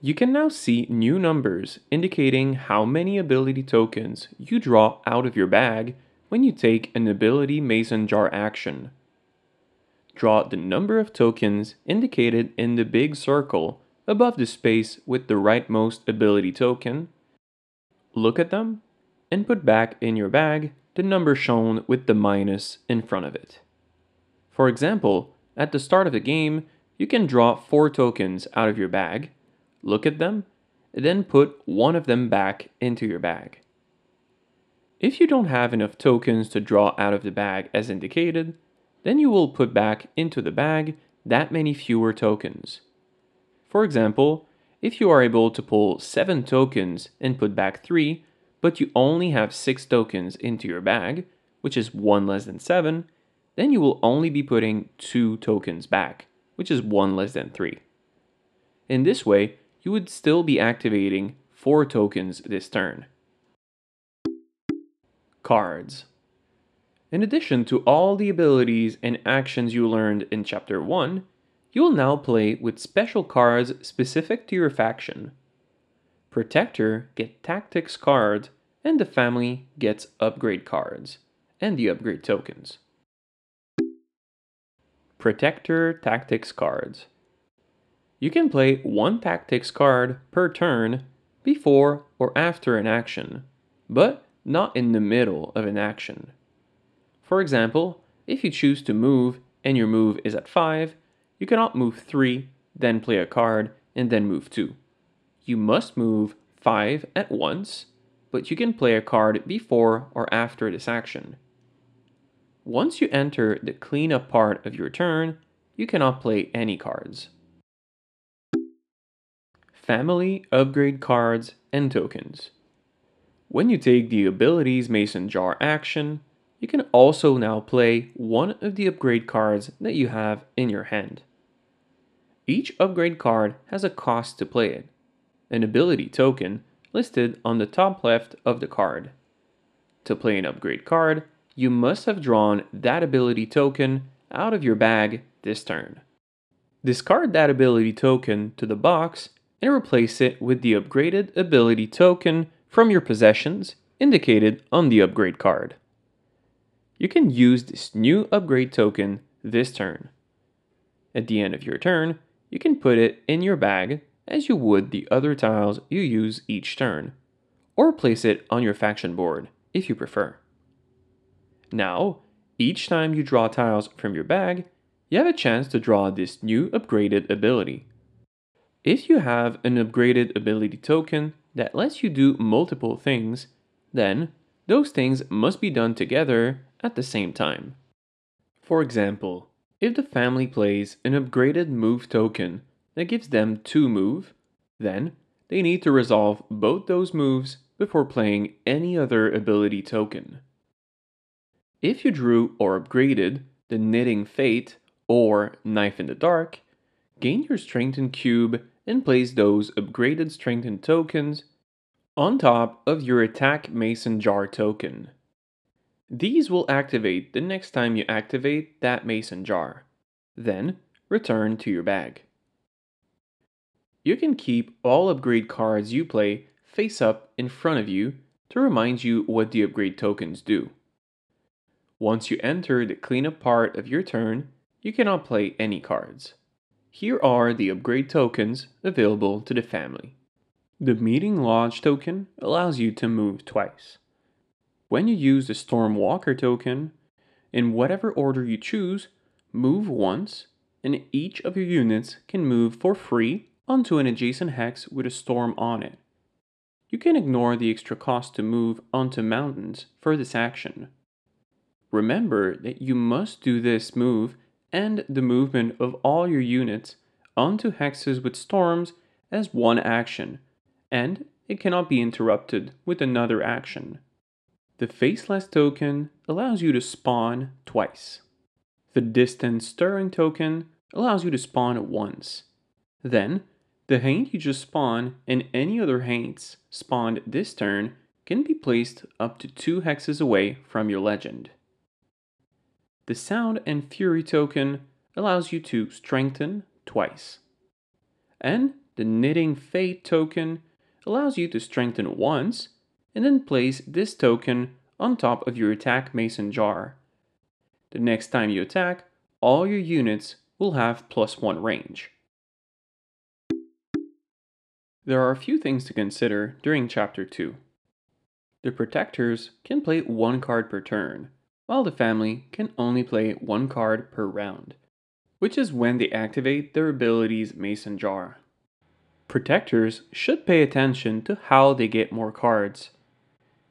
You can now see new numbers indicating how many ability tokens you draw out of your bag when you take an ability mason jar action. Draw the number of tokens indicated in the big circle above the space with the rightmost ability token. Look at them and put back in your bag the number shown with the minus in front of it. For example, at the start of the game, you can draw four tokens out of your bag, look at them, then put one of them back into your bag. If you don't have enough tokens to draw out of the bag as indicated, then you will put back into the bag that many fewer tokens. For example, if you are able to pull 7 tokens and put back 3, but you only have 6 tokens into your bag, which is 1 less than 7, then you will only be putting 2 tokens back, which is 1 less than 3. In this way, you would still be activating 4 tokens this turn. Cards In addition to all the abilities and actions you learned in Chapter 1, you will now play with special cards specific to your faction. Protector get tactics cards, and the family gets upgrade cards, and the upgrade tokens. Protector Tactics cards. You can play one tactics card per turn before or after an action, but not in the middle of an action. For example, if you choose to move and your move is at 5, you cannot move 3, then play a card, and then move 2. You must move 5 at once, but you can play a card before or after this action. Once you enter the cleanup part of your turn, you cannot play any cards. Family upgrade cards and tokens. When you take the abilities Mason Jar action, you can also now play one of the upgrade cards that you have in your hand. Each upgrade card has a cost to play it, an ability token listed on the top left of the card. To play an upgrade card, you must have drawn that ability token out of your bag this turn. Discard that ability token to the box and replace it with the upgraded ability token from your possessions indicated on the upgrade card. You can use this new upgrade token this turn. At the end of your turn, you can put it in your bag as you would the other tiles you use each turn, or place it on your faction board if you prefer. Now, each time you draw tiles from your bag, you have a chance to draw this new upgraded ability. If you have an upgraded ability token that lets you do multiple things, then those things must be done together at the same time. For example, if the family plays an upgraded move token that gives them 2 move, then they need to resolve both those moves before playing any other ability token. If you drew or upgraded the Knitting Fate or Knife in the Dark, gain your Strengthened Cube and place those upgraded Strengthened tokens on top of your Attack Mason Jar token. These will activate the next time you activate that Mason Jar. Then, return to your bag. You can keep all upgrade cards you play face up in front of you to remind you what the upgrade tokens do. Once you enter the cleanup part of your turn, you cannot play any cards. Here are the upgrade tokens available to the family. The Meeting Lodge token allows you to move twice. When you use the Stormwalker token, in whatever order you choose, move once, and each of your units can move for free onto an adjacent hex with a storm on it. You can ignore the extra cost to move onto mountains for this action. Remember that you must do this move and the movement of all your units onto hexes with storms as one action, and it cannot be interrupted with another action. The Faceless token allows you to spawn twice. The Distant Stirring token allows you to spawn once. Then, the Haint you just spawned and any other Haints spawned this turn can be placed up to two hexes away from your legend. The Sound and Fury token allows you to strengthen twice. And the Knitting Fate token allows you to strengthen once and then place this token on top of your attack mason jar. The next time you attack, all your units will have plus 1 range. There are a few things to consider during Chapter 2. The Protectors can play one card per turn, while the family can only play one card per round, which is when they activate their abilities Mason Jar. Protectors should pay attention to how they get more cards.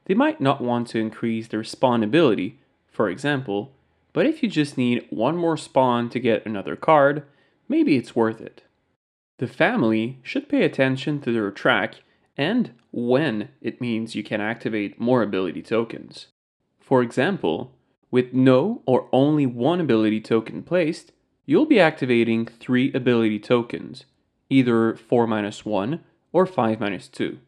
They might not want to increase their spawn ability, for example, but if you just need one more spawn to get another card, maybe it's worth it. The family should pay attention to their track and when it means you can activate more ability tokens. For example, with no or only one ability token placed, you'll be activating three ability tokens, either 4 minus 1 or 5 minus 2.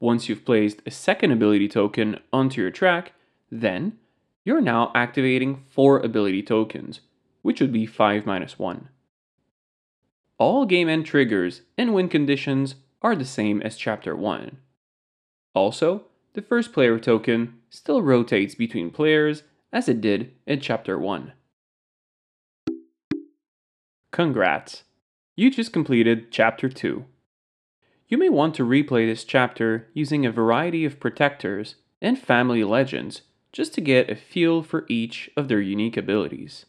Once you've placed a second ability token onto your track, then you're now activating 4 ability tokens, which would be 5 minus 1. All game end triggers and win conditions are the same as Chapter 1. Also, the first player token still rotates between players as it did in Chapter 1. Congrats! You just completed Chapter 2. You may want to replay this chapter using a variety of protectors and family legends just to get a feel for each of their unique abilities.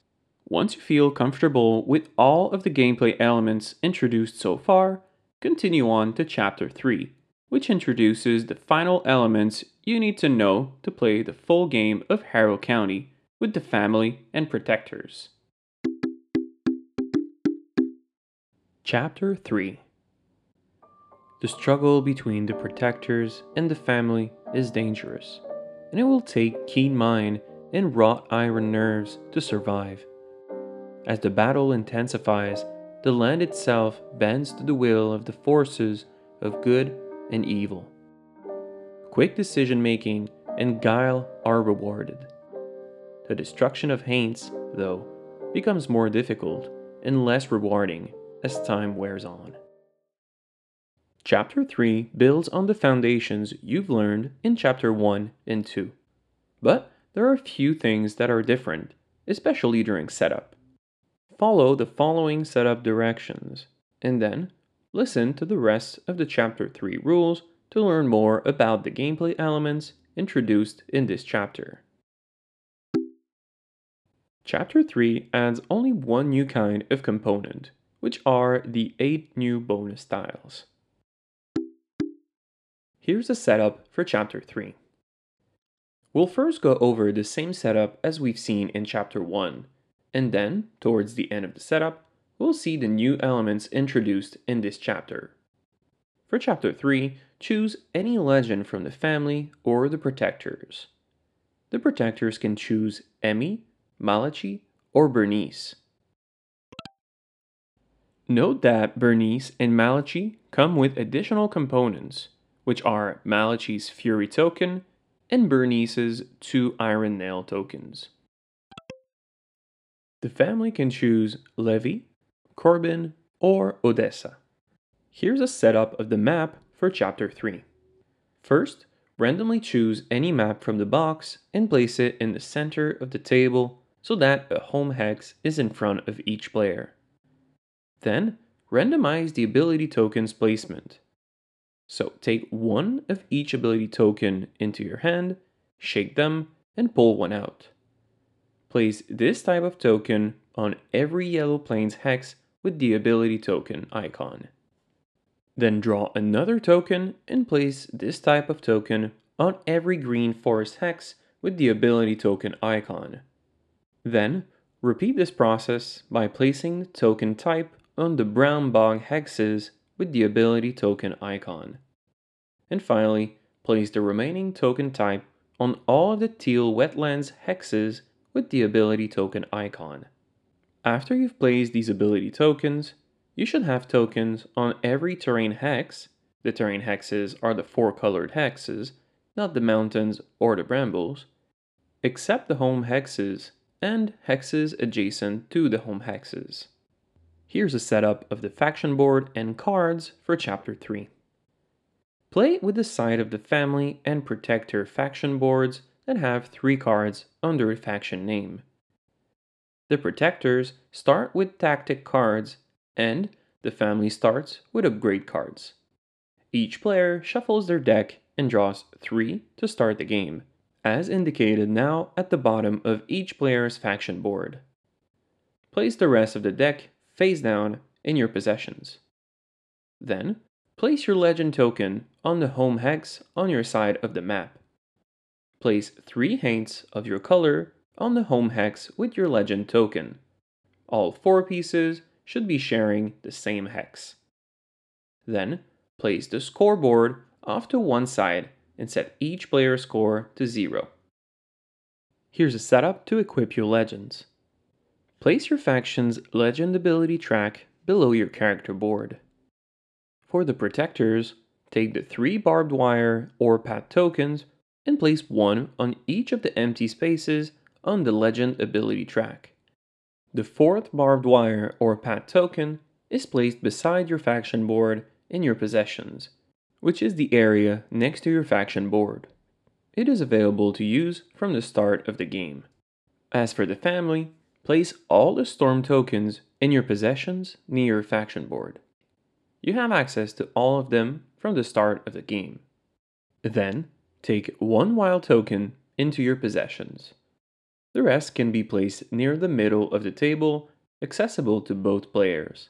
Once you feel comfortable with all of the gameplay elements introduced so far, continue on to Chapter 3, which introduces the final elements you need to know to play the full game of Harrow County with the family and protectors. Chapter 3 The struggle between the protectors and the family is dangerous, and it will take keen mind and wrought iron nerves to survive. As the battle intensifies, the land itself bends to the will of the forces of good and evil. Quick decision making and guile are rewarded. The destruction of Haints, though, becomes more difficult and less rewarding as time wears on. Chapter 3 builds on the foundations you've learned in Chapter 1 and 2. But there are a few things that are different, especially during setup. Follow the following setup directions, and then listen to the rest of the Chapter 3 rules to learn more about the gameplay elements introduced in this chapter. Chapter 3 adds only one new kind of component, which are the 8 new bonus tiles. Here's the setup for Chapter 3. We'll first go over the same setup as we've seen in Chapter 1, and then, towards the end of the setup, we'll see the new elements introduced in this chapter. For Chapter 3, choose any legend from the family or the protectors. The protectors can choose Emmy, Malachi, or Bernice. Note that Bernice and Malachi come with additional components, which are Malachi's Fury token and Bernice's two Iron Nail tokens. The family can choose Levy, Corbin, or Odessa. Here's a setup of the map for Chapter 3. First, randomly choose any map from the box and place it in the center of the table so that a home hex is in front of each player. Then, randomize the ability token's placement. So take one of each ability token into your hand shake them, and pull one out. Place this type of token on every Yellow Plains hex with the ability token icon. Then draw another token and place this type of token on every Green Forest hex with the ability token icon. Then, repeat this process by placing the token type on the brown bog hexes with the ability token icon. And finally, place the remaining token type on all the teal wetlands hexes with the ability token icon. After you've placed these ability tokens, you should have tokens on every terrain hex. The terrain hexes are the four colored hexes, not the mountains or the brambles, except the home hexes and hexes adjacent to the home hexes. Here's a setup of the faction board and cards for Chapter 3. Play with the side of the family and protector faction boards that have three cards under a faction name. The protectors start with tactic cards, and the family starts with upgrade cards. Each player shuffles their deck and draws three to start the game, as indicated now at the bottom of each player's faction board. Place the rest of the deck face down in your possessions. Then, place your legend token on the home hex on your side of the map. Place three haints of your color on the home hex with your legend token. All four pieces should be sharing the same hex. Then, place the scoreboard off to one side and set each player's score to zero. Here's a setup to equip your legends. Place your faction's legend ability track below your character board. For the protectors, take the three barbed wire or path tokens and place one on each of the empty spaces on the legend ability track. The fourth barbed wire or path token is placed beside your faction board in your possessions, which is the area next to your faction board. It is available to use from the start of the game. As for the family, place all the storm tokens in your possessions near your faction board. You have access to all of them from the start of the game. Then, take one wild token into your possessions. The rest can be placed near the middle of the table, accessible to both players.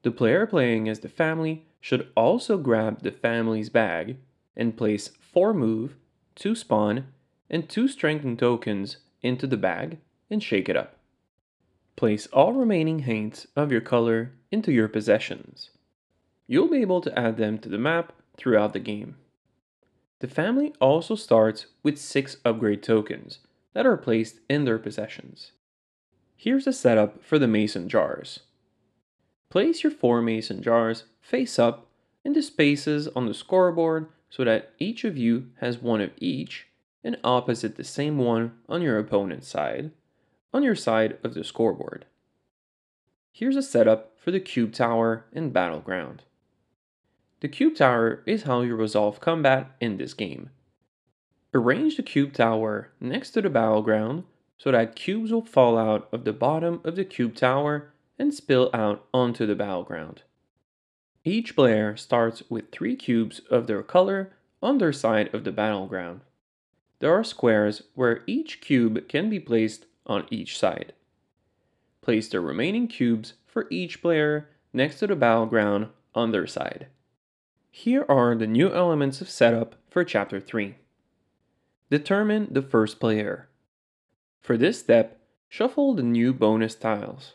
The player playing as the family should also grab the family's bag and place 4 move, 2 spawn, and 2 strengthen tokens into the bag and shake it up. Place all remaining haints of your color into your possessions. You'll be able to add them to the map throughout the game. The family also starts with 6 upgrade tokens, that are placed in their possessions. Here's a setup for the mason jars. Place your four mason jars face up in the spaces on the scoreboard so that each of you has one of each and opposite the same one on your opponent's side, on your side of the scoreboard. Here's a setup for the cube tower in Battleground. The cube tower is how you resolve combat in this game. Arrange the cube tower next to the battleground so that cubes will fall out of the bottom of the cube tower and spill out onto the battleground. Each player starts with three cubes of their color on their side of the battleground. There are squares where each cube can be placed on each side. Place the remaining cubes for each player next to the battleground on their side. Here are the new elements of setup for Chapter 3. Determine the first player. For this step, shuffle the new bonus tiles.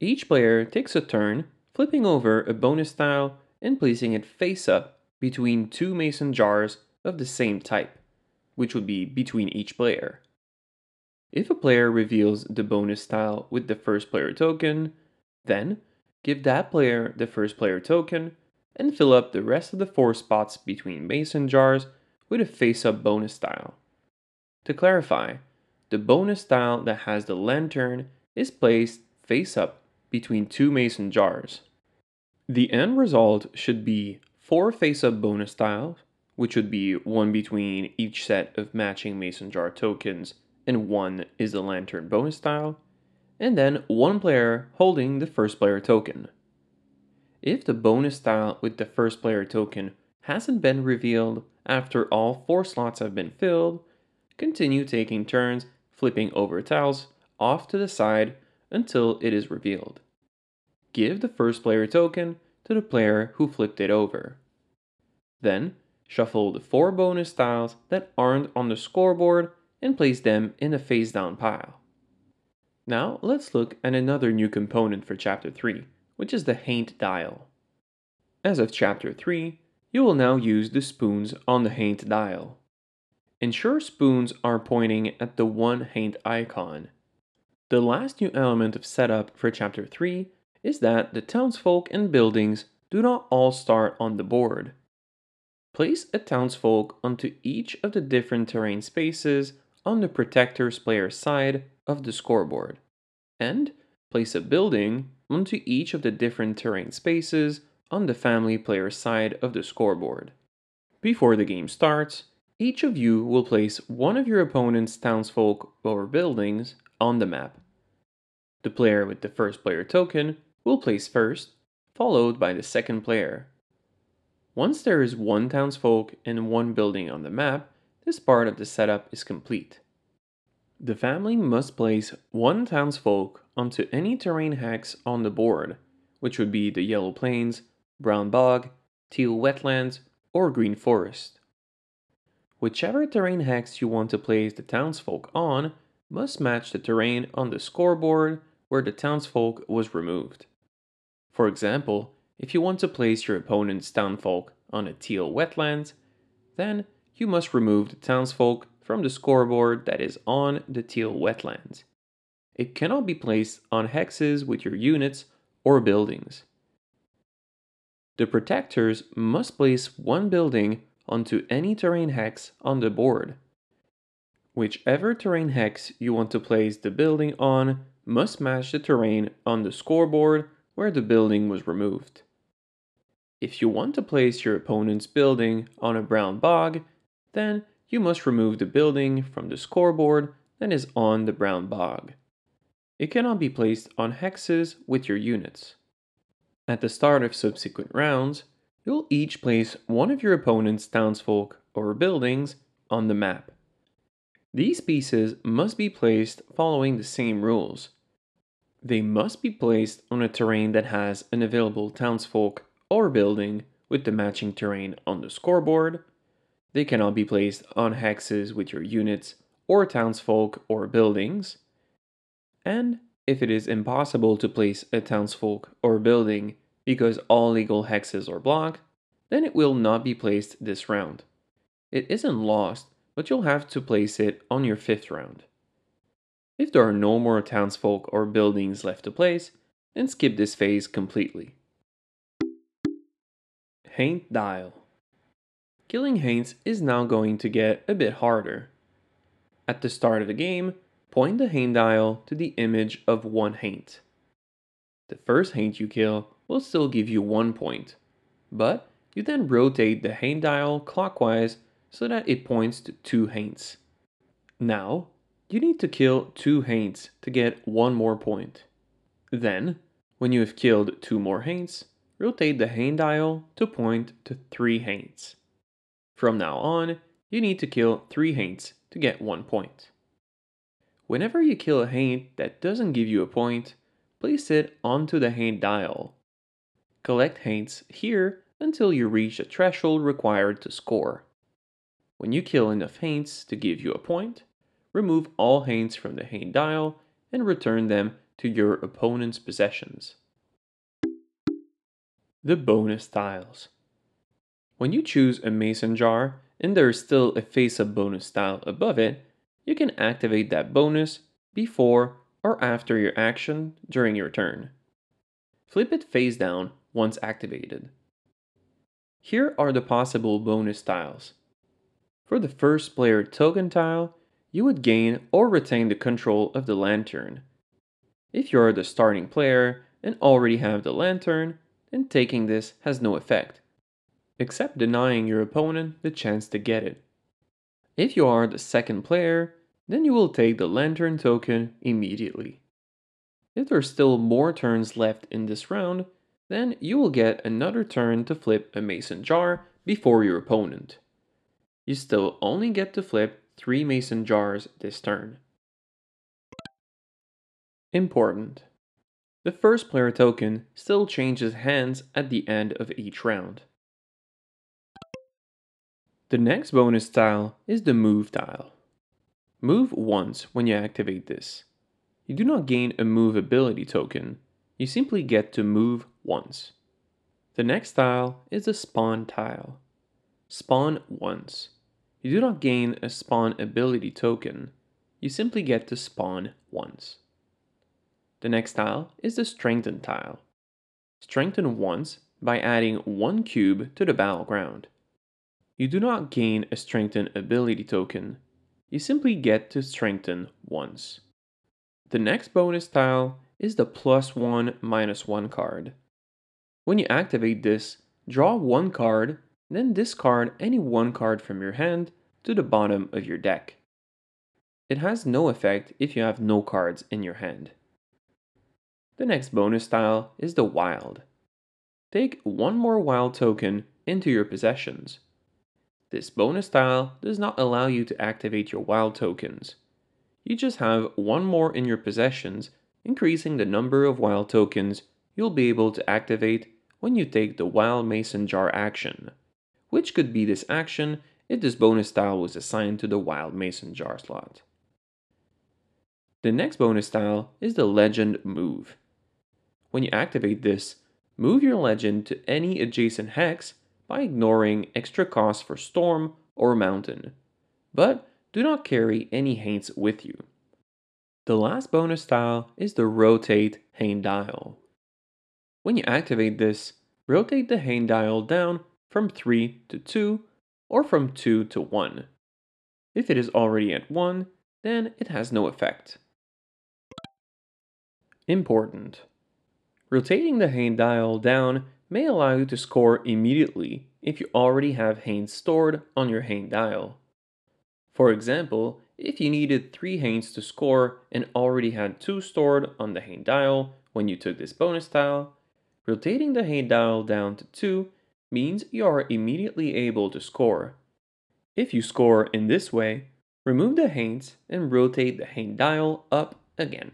Each player takes a turn flipping over a bonus tile and placing it face up between two mason jars of the same type, which would be between each player. If a player reveals the bonus tile with the first player token, then give that player the first player token and fill up the rest of the four spots between mason jars with a face-up bonus tile. To clarify, the bonus tile that has the lantern is placed face-up between two mason jars. The end result should be four face-up bonus tiles, which would be one between each set of matching mason jar tokens and one is the lantern bonus tile, and then one player holding the first player token. If the bonus tile with the first player token hasn't been revealed after all four slots have been filled, continue taking turns flipping over tiles off to the side until it is revealed. Give the first player token to the player who flipped it over. Then, shuffle the four bonus tiles that aren't on the scoreboard and place them in a face down pile. Now, let's look at another new component for Chapter 3, which is the Haint dial. As of Chapter 3, you will now use the spoons on the Haint dial. Ensure spoons are pointing at the one Haint icon. The last new element of setup for Chapter 3 is that the townsfolk and buildings do not all start on the board. Place a townsfolk onto each of the different terrain spaces on the protector's player's side of the scoreboard, and place a building onto each of the different terrain spaces on the family player's side of the scoreboard. Before the game starts, each of you will place one of your opponent's townsfolk or buildings on the map. The player with the first player token will place first, followed by the second player. Once there is one townsfolk and one building on the map, this part of the setup is complete. The family must place one townsfolk onto any terrain hex on the board, which would be the yellow plains, brown bog, teal wetlands, or green forest. Whichever terrain hex you want to place the townsfolk on must match the terrain on the scoreboard where the townsfolk was removed. For example, if you want to place your opponent's townsfolk on a teal wetlands, then you must remove the townsfolk from the scoreboard that is on the teal wetlands. It cannot be placed on hexes with your units or buildings. The protectors must place one building onto any terrain hex on the board. Whichever terrain hex you want to place the building on must match the terrain on the scoreboard where the building was removed. If you want to place your opponent's building on a brown bog, then you must remove the building from the scoreboard that is on the brown bog. It cannot be placed on hexes with your units. At the start of subsequent rounds, You'll each place one of your opponent's townsfolk or buildings on the map. These pieces must be placed following the same rules. They must be placed on a terrain that has an available townsfolk or building with the matching terrain on the scoreboard. They cannot be placed on hexes with your units or townsfolk or buildings. And if it is impossible to place a townsfolk or building because all legal hexes are blocked, then it will not be placed this round. It isn't lost, but you'll have to place it on your fifth round. If there are no more townsfolk or buildings left to place, then skip this phase completely. Haint Dial Killing Haints is now going to get a bit harder. At the start of the game, point the Haint dial to the image of one Haint. The first Haint you kill will still give you one point. But you then rotate the Haint dial clockwise so that it points to two Haints. Now, you need to kill two Haints to get one more point. Then, when you have killed two more Haints, rotate the Haint dial to point to three Haints. From now on, you need to kill three Haints to get one point. Whenever you kill a Haint that doesn't give you a point, place it onto the Haint dial Collect Haints here until you reach the threshold required to score. When you kill enough Haints to give you a point, remove all Haints from the Haint dial and return them to your opponent's possessions. The bonus tiles. When you choose a mason jar and there is still a face-up bonus tile above it, you can activate that bonus before or after your action during your turn. Flip it face down once activated. Here are the possible bonus tiles. For the first player token tile, you would gain or retain the control of the lantern. If you are the starting player and already have the lantern, then taking this has no effect, except denying your opponent the chance to get it. If you are the second player, then you will take the lantern token immediately. If there are still more turns left in this round, then you will get another turn to flip a mason jar before your opponent. You still only get to flip 3 mason jars this turn. Important. The first player token still changes hands at the end of each round. The next bonus tile is the Move tile. Move once when you activate this. You do not gain a Move ability token, you simply get to move once. The next tile is the Spawn tile. Spawn once. You do not gain a Spawn ability token, you simply get to spawn once. The next tile is the Strengthen tile. Strengthen once by adding one cube to the battleground. You do not gain a strengthen ability token, you simply get to strengthen once. The next bonus tile is the plus 1 minus 1 card. When you activate this, draw one card, then discard any one card from your hand to the bottom of your deck. It has no effect if you have no cards in your hand. The next bonus tile is the Wild. Take one more Wild token into your possessions. This bonus tile does not allow you to activate your wild tokens. You just have one more in your possessions, increasing the number of wild tokens you'll be able to activate when you take the wild mason jar action, which could be this action if this bonus tile was assigned to the wild mason jar slot. The next bonus tile is the legend move. When you activate this, move your legend to any adjacent hex by ignoring extra costs for storm or mountain, but do not carry any Haints with you. The last bonus tile is the Rotate Haint Dial. When you activate this, rotate the Haint Dial down from 3 to 2 or from 2 to 1. If it is already at 1, then it has no effect. Important. Rotating the Haint Dial down may allow you to score immediately if you already have Haints stored on your Haint dial. For example, if you needed 3 Haints to score and already had 2 stored on the Haint dial when you took this bonus tile, rotating the Haint dial down to 2 means you are immediately able to score. If you score in this way, remove the Haints and rotate the Haint dial up again.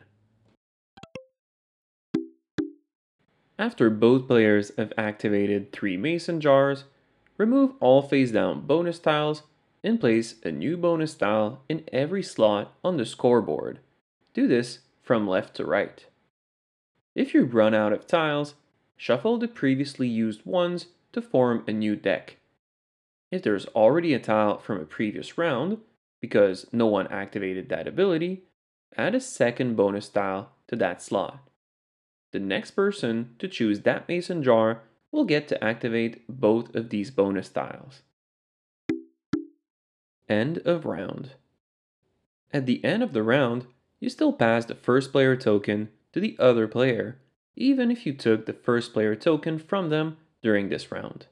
After both players have activated 3 mason jars, remove all face down bonus tiles and place a new bonus tile in every slot on the scoreboard. Do this from left to right. If you run out of tiles, shuffle the previously used ones to form a new deck. If there's already a tile from a previous round, because no one activated that ability, add a second bonus tile to that slot. The next person to choose that mason jar will get to activate both of these bonus tiles. End of round. At the end of the round, you still pass the first player token to the other player, even if you took the first player token from them during this round.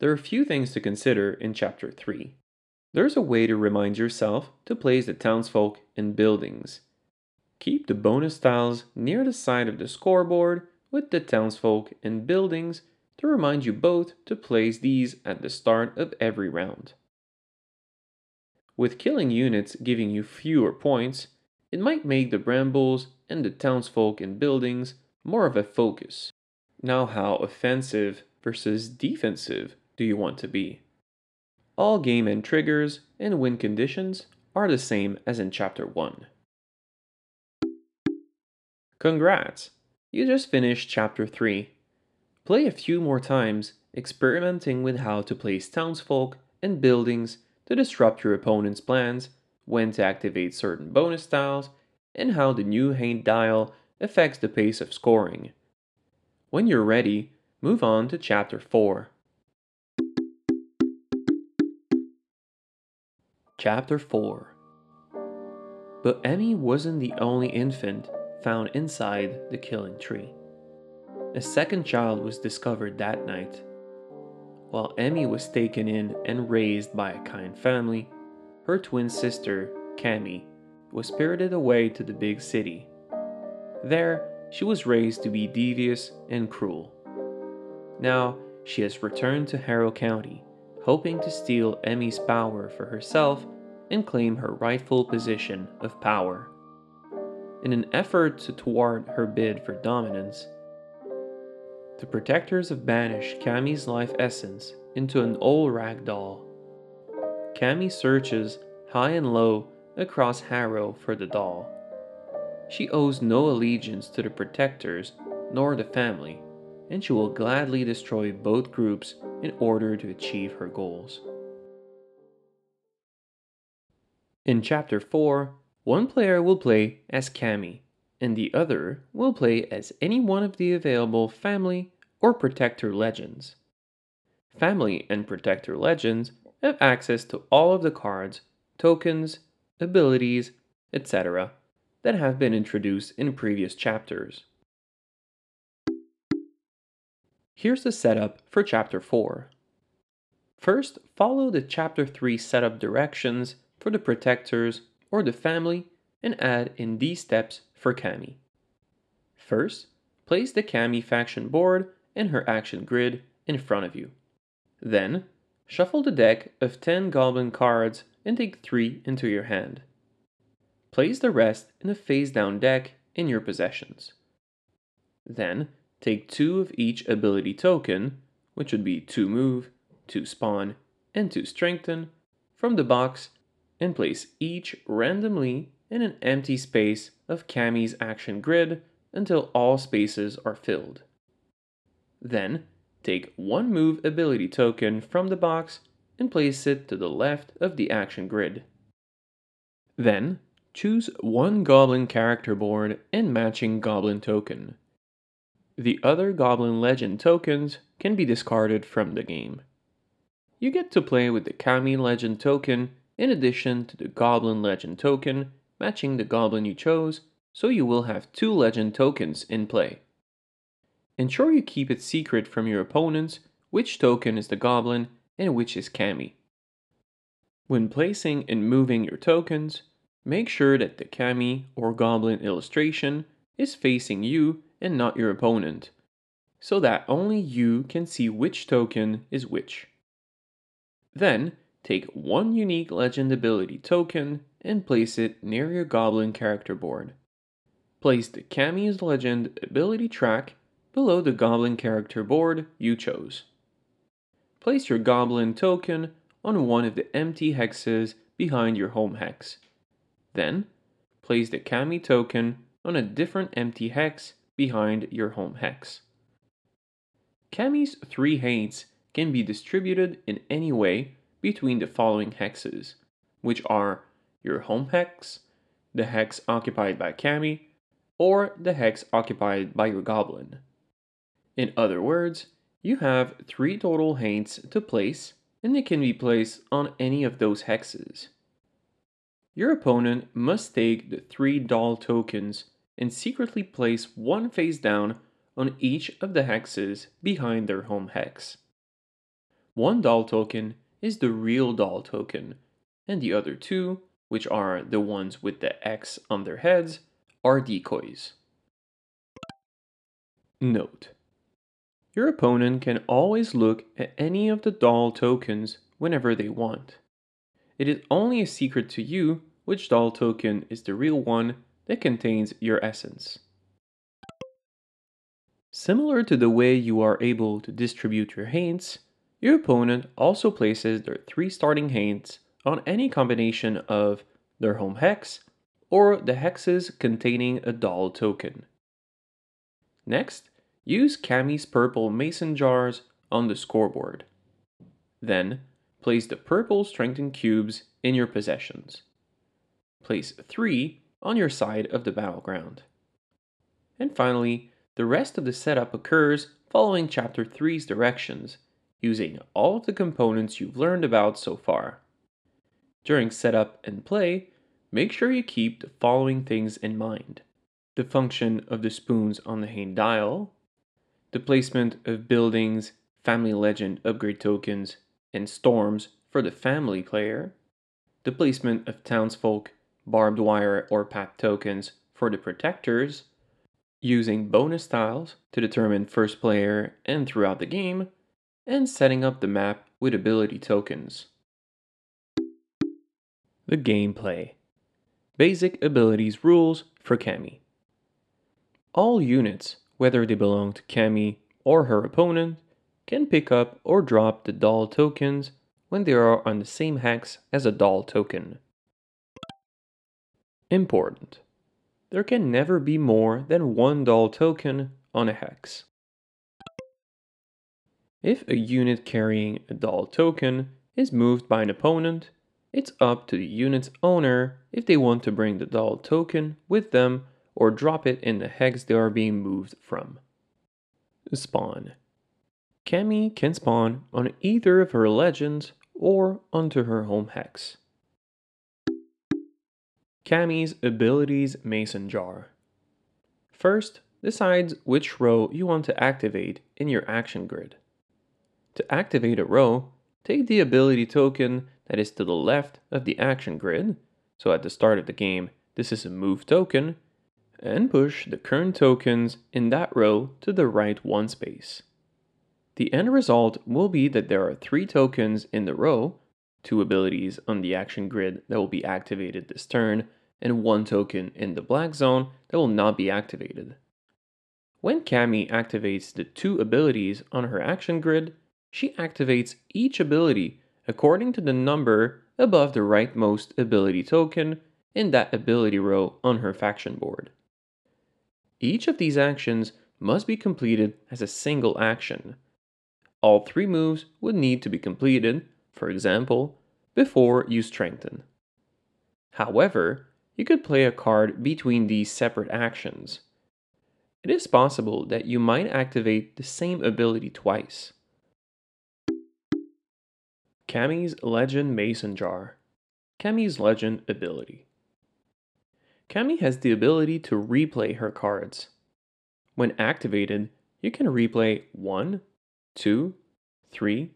There are a few things to consider in Chapter 3. There's a way to remind yourself to place the townsfolk in buildings Keep the bonus tiles near the side of the scoreboard with the townsfolk and buildings to remind you both to place these at the start of every round. With killing units giving you fewer points, it might make the brambles and the townsfolk and buildings more of a focus. Now how offensive versus defensive do you want to be? All game end triggers and win conditions are the same as in chapter 1. Congrats! You just finished Chapter 3. Play a few more times, experimenting with how to place townsfolk and buildings to disrupt your opponent's plans, when to activate certain bonus tiles, and how the new Haint dial affects the pace of scoring. When you're ready, move on to Chapter 4. Chapter 4 But Emmy wasn't the only infant found inside the killing tree. A second child was discovered that night. While Emmy was taken in and raised by a kind family, her twin sister, Kammi, was spirited away to the big city. There, she was raised to be devious and cruel. Now, she has returned to Harrow County, hoping to steal Emmy's power for herself and claim her rightful position of power. In an effort to thwart her bid for dominance, the protectors have banished Kammi's life essence into an old rag doll. Kammi searches high and low across Harrow for the doll. She owes no allegiance to the protectors nor the family, and she will gladly destroy both groups in order to achieve her goals. In Chapter 4, one player will play as Kammi, and the other will play as any one of the available family or protector legends. Family and protector legends have access to all of the cards, tokens, abilities, etc., that have been introduced in previous chapters. Here's the setup for Chapter 4. First, follow the Chapter 3 setup directions for the protectors or the family and add in these steps for Kammi. First, place the Kammi faction board and her action grid in front of you. Then, shuffle the deck of 10 goblin cards and take 3 into your hand. Place the rest in a face down deck in your possessions. Then, take 2 of each ability token, which would be 2 move, 2 spawn, and 2 strengthen, from the box and place each randomly in an empty space of Kammi's action grid until all spaces are filled. Then, take one move ability token from the box and place it to the left of the action grid. Then, choose one goblin character board and matching goblin token. The other goblin legend tokens can be discarded from the game. You get to play with the Kammi legend token in addition to the goblin legend token matching the goblin you chose, so you will have two legend tokens in play. Ensure you keep it secret from your opponents which token is the goblin and which is Kammi. When placing and moving your tokens, make sure that the Kammi or goblin illustration is facing you and not your opponent, so that only you can see which token is which. Then, take one unique legend ability token and place it near your goblin character board. Place the Kammi's legend ability track below the goblin character board you chose. Place your goblin token on one of the empty hexes behind your home hex. Then, place the Kammi token on a different empty hex behind your home hex. Kammi's three haints can be distributed in any way between the following hexes, which are your home hex, the hex occupied by Kammi, or the hex occupied by your goblin. In other words, you have three total haints to place, and they can be placed on any of those hexes. Your opponent must take the three doll tokens and secretly place one face down on each of the hexes behind their home hex. One doll token is the real doll token, and the other two, which are the ones with the X on their heads, are decoys. Note your opponent can always look at any of the doll tokens whenever they want. It is only a secret to you which doll token is the real one that contains your essence. Similar to the way you are able to distribute your haints, your opponent also places their three starting haints on any combination of their home hex or the hexes containing a doll token. Next, Use Kammi's purple mason jars on the scoreboard. Then, place the purple strengthened cubes in your possessions. Place 3 on your side of the battleground. And finally, the rest of the setup occurs following Chapter 3's directions, using all of the components you've learned about so far. During setup and play, make sure you keep the following things in mind. The function of the spoons on the Haint dial, the placement of buildings, family legend upgrade tokens, and storms for the family player, the placement of townsfolk, barbed wire, or path tokens for the protectors, using bonus tiles to determine first player and throughout the game, and setting up the map with ability tokens. The gameplay Basic abilities rules for Kammi. All units, whether they belong to Kammi or her opponent, can pick up or drop the doll tokens when they are on the same hex as a doll token. Important. There can never be more than one doll token on a hex. If a unit carrying a doll token is moved by an opponent, it's up to the unit's owner if they want to bring the doll token with them or drop it in the hex they are being moved from. Spawn. Kammi can spawn on either of her legends or onto her home hex. Kammi's Abilities Mason Jar. First, decide which row you want to activate in your action grid. To activate a row, take the ability token that is to the left of the action grid, so at the start of the game this is a move token, and push the current tokens in that row to the right one space. The end result will be that there are three tokens in the row, two abilities on the action grid that will be activated this turn, and one token in the black zone that will not be activated. When Kammi activates the two abilities on her action grid, she activates each ability according to the number above the rightmost ability token in that ability row on her faction board. Each of these actions must be completed as a single action. All three moves would need to be completed, for example, before you strengthen. However, you could play a card between these separate actions. It is possible that you might activate the same ability twice. Kammi's Legend Mason Jar. Kammi's Legend ability. Kammi has the ability to replay her cards. When activated, you can replay 1, 2, 3,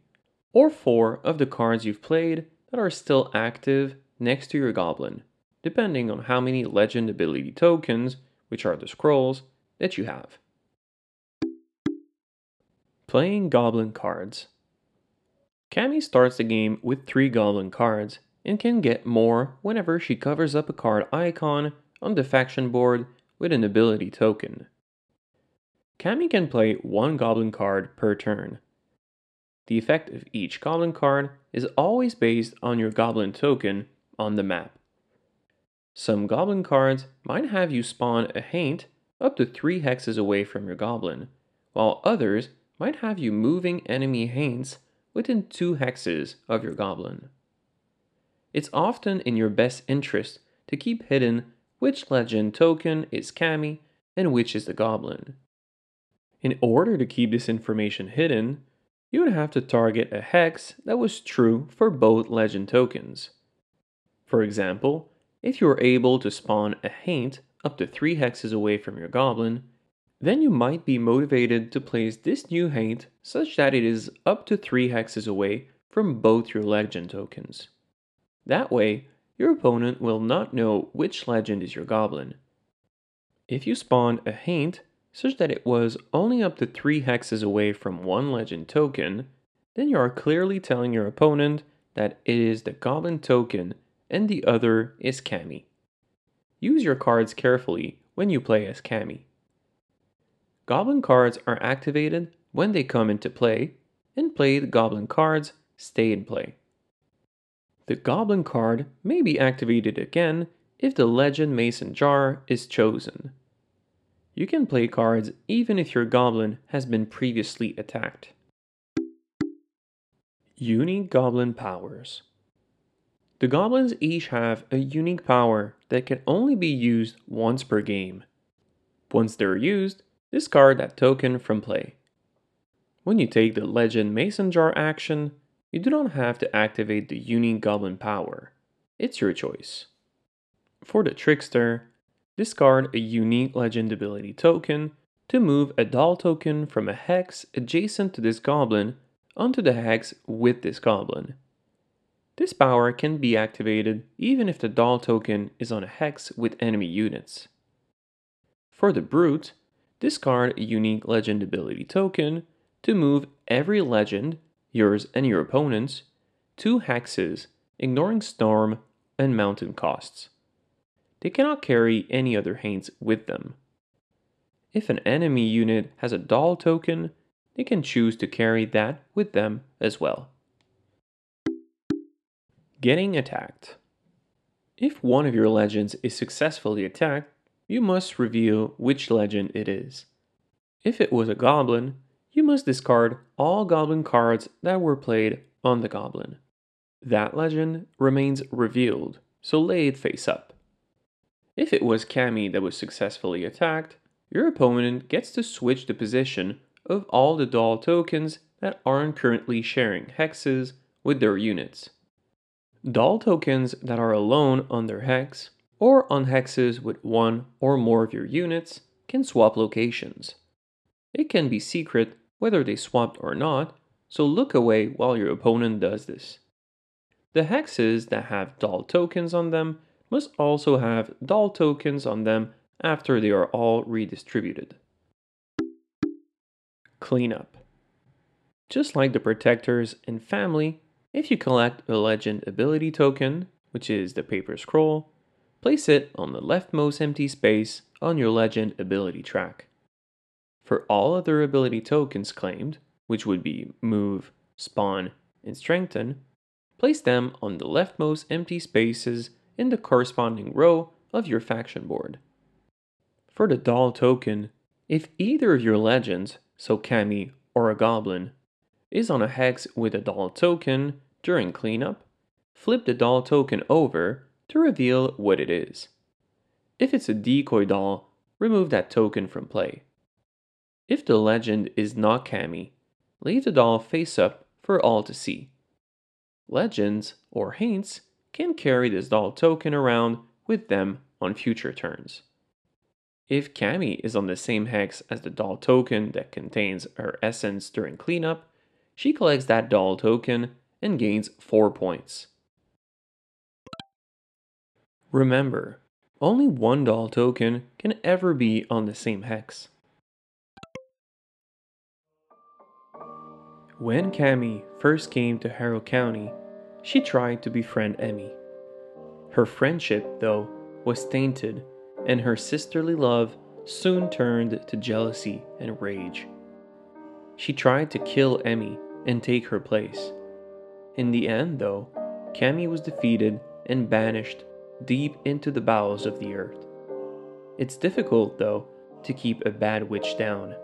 or 4 of the cards you've played that are still active next to your goblin, depending on how many legend ability tokens, which are the scrolls, that you have. Playing goblin cards. Kammi starts the game with 3 goblin cards and can get more whenever she covers up a card icon on the faction board with an ability token. Kammi can play one goblin card per turn. The effect of each goblin card is always based on your goblin token on the map. Some goblin cards might have you spawn a haint up to 3 hexes away from your goblin, while others might have you moving enemy haints within two hexes of your goblin. It's often in your best interest to keep hidden which legend token is Kammi and which is the goblin. In order to keep this information hidden, you would have to target a hex that was true for both legend tokens. For example, if you were able to spawn a haint up to 3 hexes away from your goblin, then you might be motivated to place this new haint such that it is up to 3 hexes away from both your legend tokens. That way, your opponent will not know which legend is your goblin. If you spawn a haint such that it was only up to 3 hexes away from one legend token, then you are clearly telling your opponent that it is the goblin token and the other is Kammi. Use your cards carefully when you play as Kammi. Goblin cards are activated when they come into play, and played goblin cards stay in play. The goblin card may be activated again if the Legend Mason Jar is chosen. You can play cards even if your goblin has been previously attacked. Unique Goblin Powers The goblins each have a unique power that can only be used once per game. Once they're used, Discard that token from play. When you take the Legend Mason Jar action, you do not have to activate the Unique Goblin power. It's your choice. For the Trickster, discard a unique legend ability token to move a doll token from a hex adjacent to this goblin onto the hex with this goblin. This power can be activated even if the doll token is on a hex with enemy units. For the Brute, discard a unique legend ability token to move every legend, yours and your opponent's, two hexes, ignoring storm and mountain costs. They cannot carry any other Haints with them. If an enemy unit has a doll token, they can choose to carry that with them as well. Getting attacked. If one of your legends is successfully attacked, you must reveal which legend it is. If it was a goblin, you must discard all goblin cards that were played on the goblin. That legend remains revealed, so lay it face up. If it was Kammi that was successfully attacked, your opponent gets to switch the position of all the doll tokens that aren't currently sharing hexes with their units. Doll tokens that are alone on their hex or on hexes with one or more of your units can swap locations. It can be secret whether they swapped or not, so look away while your opponent does this. The hexes that have doll tokens on them must also have doll tokens on them after they are all redistributed. Cleanup. Just like the protectors and family, if you collect a legend ability token, which is the paper scroll, place it on the leftmost empty space on your legend ability track. For all other ability tokens claimed, which would be move, spawn, and strengthen, place them on the leftmost empty spaces in the corresponding row of your faction board. For the doll token, if either of your legends so Kammi or a goblin, is on a hex with a doll token during cleanup, flip the doll token over to reveal what it is. If it's a decoy doll, remove that token from play. If the legend is not Kammi, leave the doll face up for all to see. Legends, or Haints, can carry this doll token around with them on future turns. If Kammi is on the same hex as the doll token that contains her essence during cleanup, she collects that doll token and gains 4 points. Remember, only one doll token can ever be on the same hex. When Kammi first came to Harrow County, she tried to befriend Emmy. Her friendship, though, was tainted and her sisterly love soon turned to jealousy and rage. She tried to kill Emmy and take her place. In the end, though, Kammi was defeated and banished deep into the bowels of the earth. It's difficult, though, to keep a bad witch down.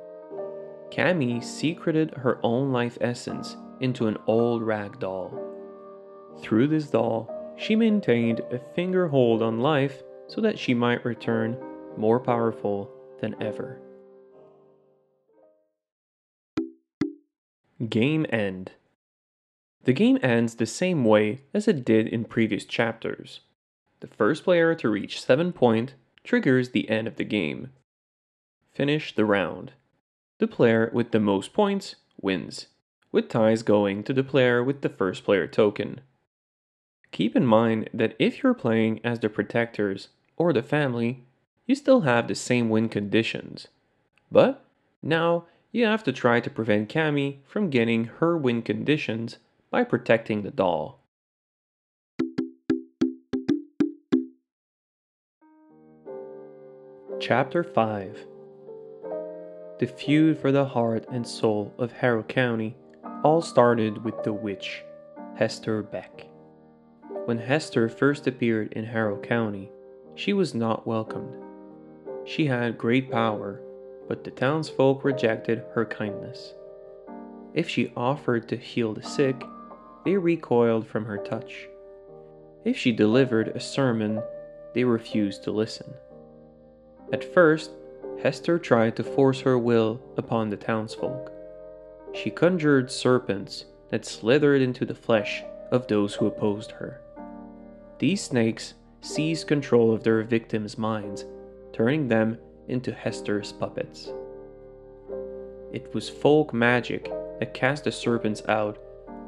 Kammi secreted her own life essence into an old rag doll. Through this doll, she maintained a finger hold on life so that she might return more powerful than ever. Game End The game ends the same way as it did in previous chapters. The first player to reach 7 point triggers the end of the game. Finish the round. The player with the most points wins, with ties going to the player with the first player token. Keep in mind that if you're playing as the protectors or the family, you still have the same win conditions. But now you have to try to prevent Kammi from getting her win conditions by protecting the doll. Chapter 5 The feud for the heart and soul of Harrow County all started with the witch, Hester Beck. When Hester first appeared in Harrow County, she was not welcomed. She had great power, but the townsfolk rejected her kindness. If she offered to heal the sick, they recoiled from her touch. If she delivered a sermon, they refused to listen. At first, Hester tried to force her will upon the townsfolk. She conjured serpents that slithered into the flesh of those who opposed her. These snakes seized control of their victims' minds, turning them into Hester's puppets. It was folk magic that cast the serpents out,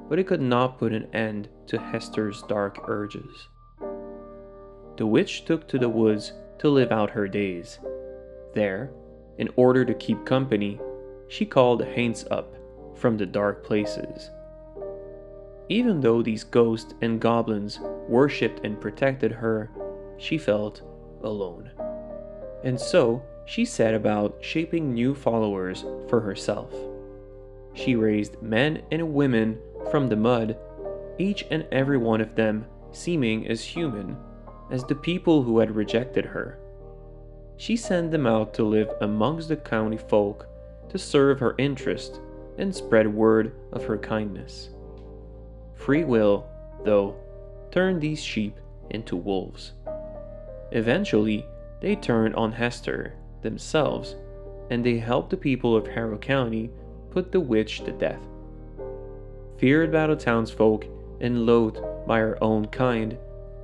but it could not put an end to Hester's dark urges. The witch took to the woods to live out her days. There, in order to keep company, she called Haints up from the dark places. Even though these ghosts and goblins worshipped and protected her, she felt alone. And so she set about shaping new followers for herself. She raised men and women from the mud, each and every one of them seeming as human as the people who had rejected her. She sent them out to live amongst the county folk to serve her interest and spread word of her kindness. Free will, though, turned these sheep into wolves. Eventually, they turned on Hester themselves, and they helped the people of Harrow County put the witch to death. Feared by the townsfolk and loathed by her own kind,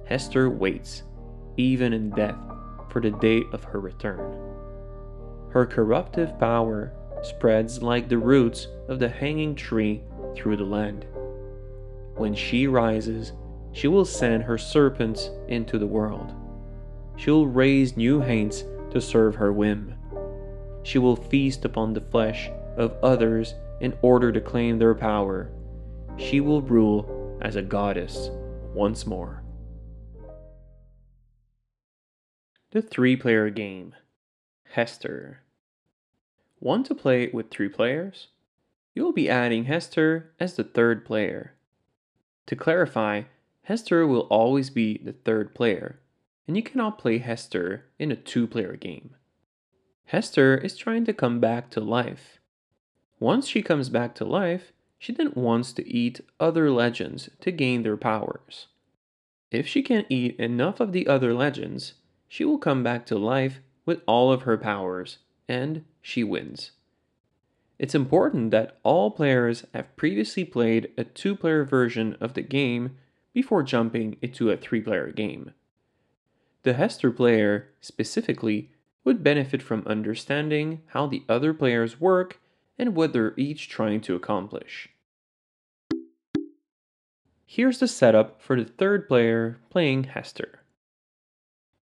Hester waits, even in death, for the day of her return. Her corruptive power spreads like the roots of the hanging tree through the land. When she rises, she will send her serpents into the world. She will raise new haints to serve her whim. She will feast upon the flesh of others in order to claim their power. She will rule as a goddess once more. The three player game Hester. Want to play with three players? You will be adding Hester as the third player. To clarify, Hester will always be the third player, and you cannot play Hester in a two player game. Hester is trying to come back to life. Once she comes back to life, she then wants to eat other legends to gain their powers. If she can eat enough of the other legends, she will come back to life with all of her powers, and she wins. It's important that all players have previously played a two player version of the game before jumping into a three player game. The Hester player, specifically, would benefit from understanding how the other players work and what they're each trying to accomplish. Here's the setup for the third player playing Hester.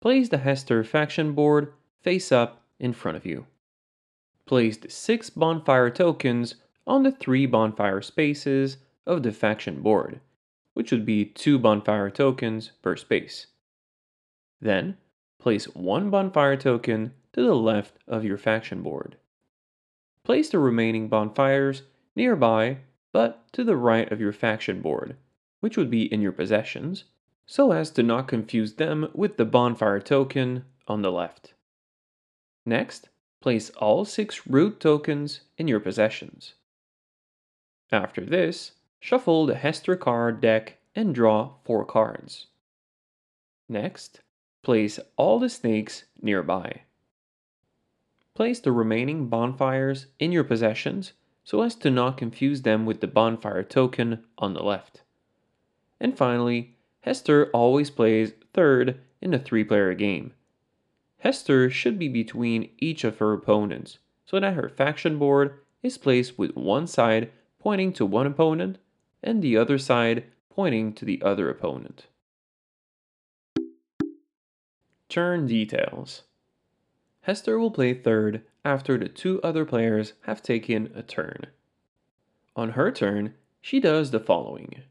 Place the Hester faction board face up in front of you. Place the six bonfire tokens on the three bonfire spaces of the faction board, which would be two bonfire tokens per space. Then, place one bonfire token to the left of your faction board. Place the remaining bonfires nearby but to the right of your faction board, which would be in your possessions, so as to not confuse them with the bonfire token on the left. Next, place all six root tokens in your possessions. After this, shuffle the Hester card deck and draw four cards. Next, Place all the snakes nearby. Place the remaining bonfires in your possessions so as to not confuse them with the bonfire token on the left. And finally, Hester always plays third in a three player game. Hester should be between each of her opponents so that her faction board is placed with one side pointing to one opponent and the other side pointing to the other opponent. Turn details. Hester will play third after the two other players have taken a turn. On her turn, she does the following.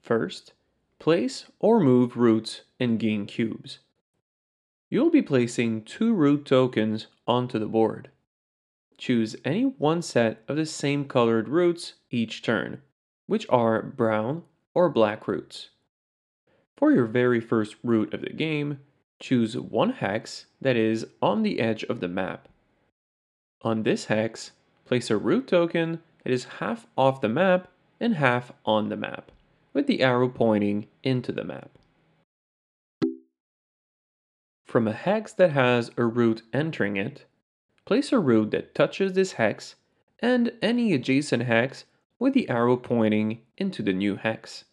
First, place or move roots and gain cubes. You'll be placing two root tokens onto the board. Choose any one set of the same colored roots each turn, which are brown or black roots. For your very first root of the game, choose one hex that is on the edge of the map. On this hex, place a root token that is half off the map and half on the map, with the arrow pointing into the map. From a hex that has a root entering it, place a root that touches this hex and any adjacent hex with the arrow pointing into the new hex.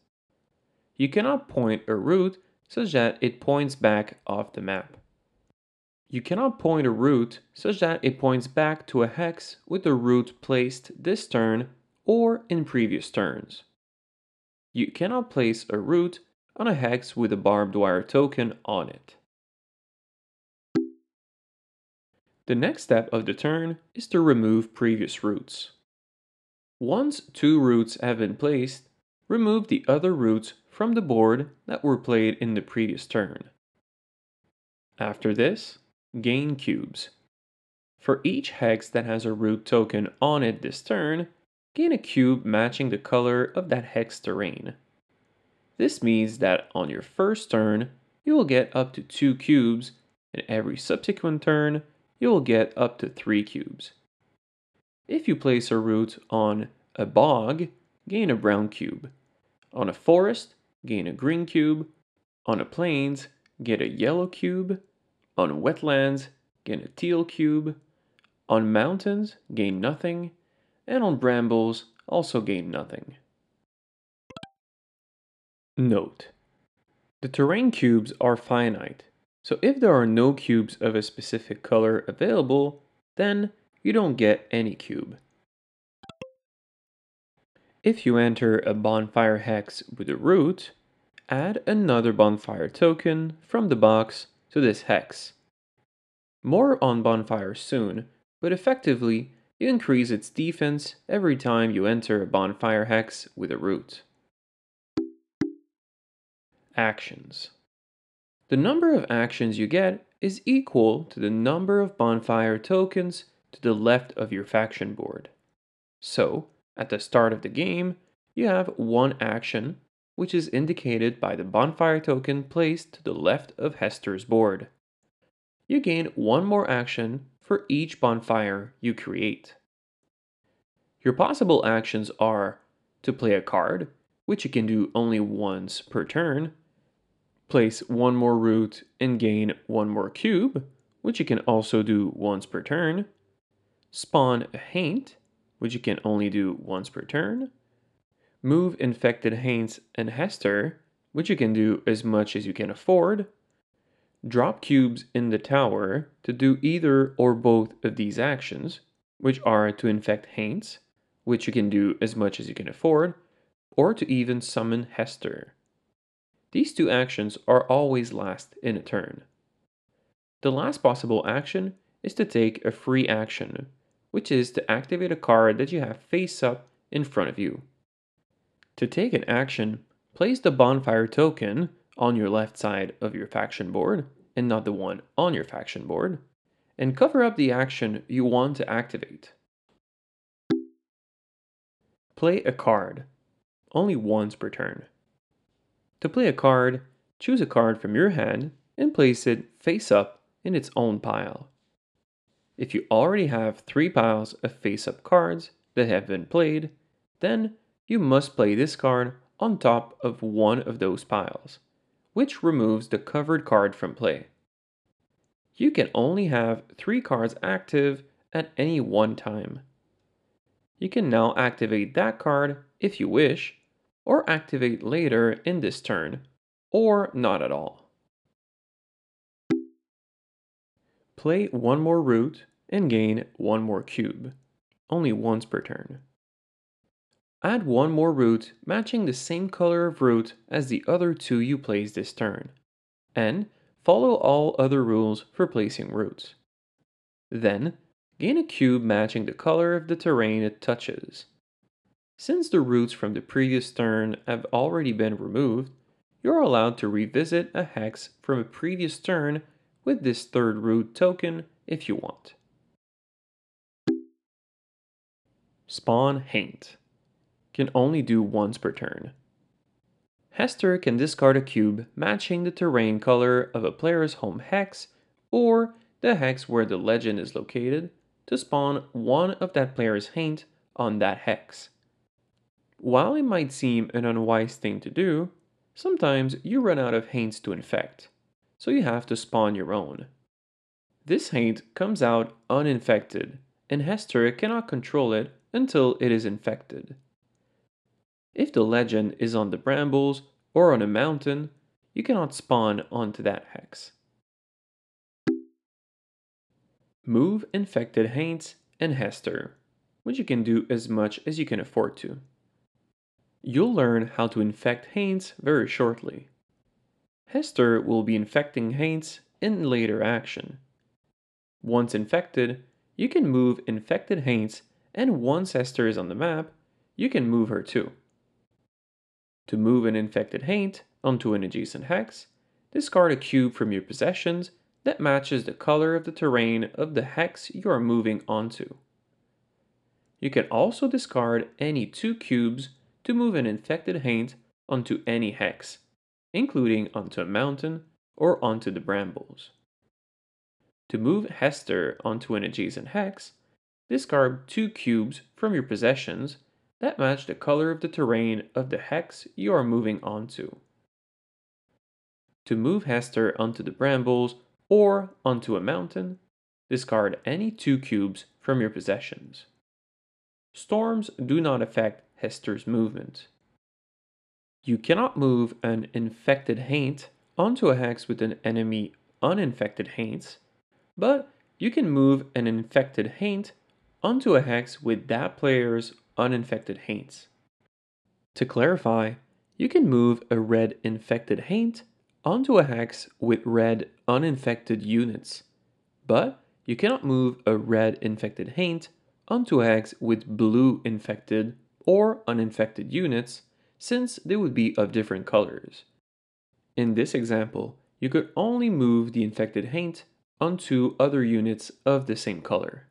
You cannot point a root such that it points back off the map. You cannot point a root such that it points back to a hex with the root placed this turn or in previous turns. You cannot place a root on a hex with a barbed wire token on it. The next step of the turn is to remove previous roots. Once two roots have been placed, remove the other roots from the board that were played in the previous turn. After this, gain cubes. For each hex that has a root token on it this turn, gain a cube matching the color of that hex terrain. This means that on your first turn, you will get up to 2 cubes, and every subsequent turn, you will get up to 3 cubes. If you place a root on a bog, gain a brown cube. On a forest, gain a green cube. On a plains, get a yellow cube. On wetlands, gain a teal cube. On mountains, gain nothing. And on brambles, also gain nothing. Note. The terrain cubes are finite, so if there are no cubes of a specific color available, then you don't get any cube. If you enter a bonfire hex with a root, add another bonfire token from the box to this hex. More on bonfire soon, but effectively, you increase its defense every time you enter a bonfire hex with a root. Actions The number of actions you get is equal to the number of bonfire tokens to the left of your faction board. So, at the start of the game, you have one action, which is indicated by the bonfire token placed to the left of Hester's board. You gain one more action for each bonfire you create. Your possible actions are to play a card, which you can do only once per turn, place one more root and gain one more cube, which you can also do once per turn, spawn a haint, which you can only do once per turn, move infected haints and Hester, which you can do as much as you can afford, drop cubes in the tower to do either or both of these actions, which are to infect haints, which you can do as much as you can afford, or to even summon Hester. These two actions are always last in a turn. The last possible action is to take a free action, which is to activate a card that you have face up in front of you. To take an action, place the bonfire token on your left side of your faction board and not the one on your faction board, and cover up the action you want to activate. Play a card, only once per turn. To play a card, choose a card from your hand and place it face up in its own pile. If you already have three piles of face up cards that have been played, then you must play this card on top of one of those piles, which removes the covered card from play. You can only have three cards active at any one time. You can now activate that card if you wish or activate later in this turn, or not at all. Play one more root and gain one more cube, only once per turn. Add one more root matching the same color of root as the other two you placed this turn, and follow all other rules for placing roots. Then, gain a cube matching the color of the terrain it touches. Since the roots from the previous turn have already been removed, you're allowed to revisit a hex from a previous turn with this third root token if you want. Spawn Haint can only do once per turn. Hester can discard a cube matching the terrain color of a player's home hex or the hex where the legend is located to spawn one of that player's haint on that hex. While it might seem an unwise thing to do, sometimes you run out of haints to infect, so you have to spawn your own. This haint comes out uninfected, and Hester cannot control it until it is infected. If the legend is on the brambles or on a mountain, you cannot spawn onto that hex. Move infected haints and Hester, which you can do as much as you can afford to. You'll learn how to infect Haints very shortly. Hester will be infecting Haints in later action. Once infected, you can move infected Haints and once Hester is on the map, you can move her too. To move an infected haint onto an adjacent hex, discard a cube from your possessions that matches the color of the terrain of the hex you are moving onto. You can also discard any two cubes to move an infected haint onto any hex, including onto a mountain or onto the brambles. To move Hester onto an adjacent hex, discard two cubes from your possessions that match the color of the terrain of the hex you are moving onto. To move Hester onto the brambles or onto a mountain, discard any two cubes from your possessions. Storms do not affect Hester's movement. You cannot move an infected haint onto a hex with an enemy uninfected haints, but you can move an infected haint onto a hex with that player's uninfected haints. To clarify, you can move a red infected haint onto a hex with red uninfected units, but you cannot move a red infected haint onto a hex with blue infected or uninfected units since they would be of different colors. In this example, you could only move the infected haint onto other units of the same color.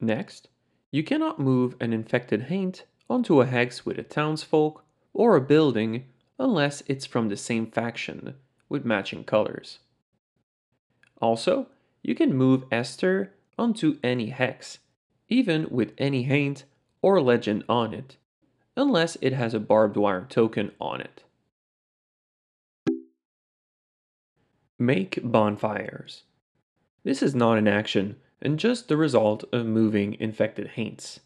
Next, you cannot move an infected haint onto a hex with a townsfolk or a building unless it's from the same faction with matching colors. Also, you can move Hester onto any hex, even with any haint or legend on it, unless it has a barbed wire token on it. Make bonfires. This is not an action and just the result of moving infected haints.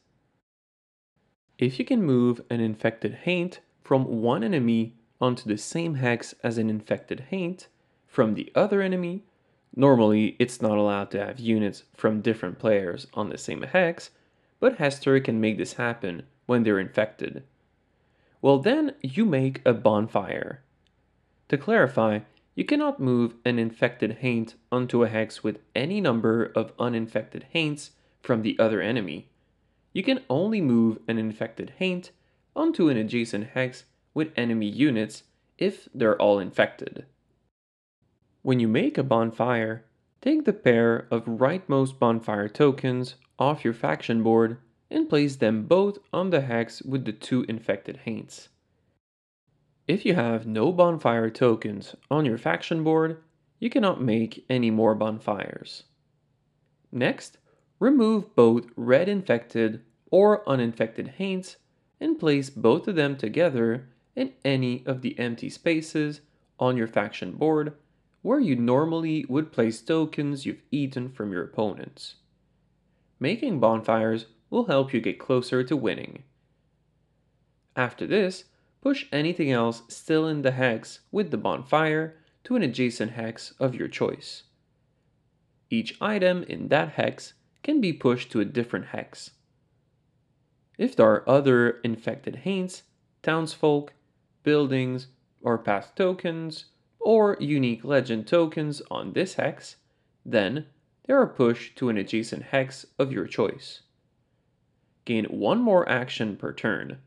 If you can move an infected haint from one enemy onto the same hex as an infected haint from the other enemy, normally it's not allowed to have units from different players on the same hex, but Hester can make this happen when they're infected. Well, then you make a bonfire. To clarify, you cannot move an infected haint onto a hex with any number of uninfected haints from the other enemy. You can only move an infected haint onto an adjacent hex with enemy units if they're all infected. When you make a bonfire, take the pair of rightmost bonfire tokens off your faction board and place them both on the hex with the two infected haints. If you have no bonfire tokens on your faction board, you cannot make any more bonfires. Next, remove both red infected or uninfected haints and place both of them together in any of the empty spaces on your faction board where you normally would place tokens you've eaten from your opponents. Making bonfires will help you get closer to winning. After this, push anything else still in the hex with the bonfire to an adjacent hex of your choice. Each item in that hex can be pushed to a different hex. If there are other infected haints, townsfolk, buildings, or path tokens, or unique legend tokens on this hex, then they are pushed to an adjacent hex of your choice. Gain one more action per turn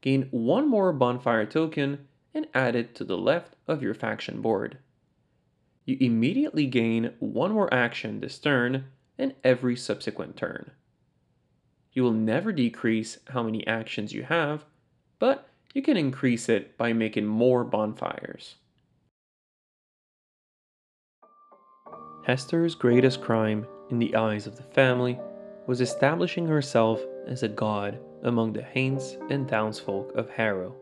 gain one more bonfire token and add it to the left of your faction board. You immediately gain one more action this turn and every subsequent turn. You will never decrease how many actions you have, but you can increase it by making more bonfires. Hester's greatest crime in the eyes of the family was establishing herself as a god among the Haints and townsfolk of Harrow.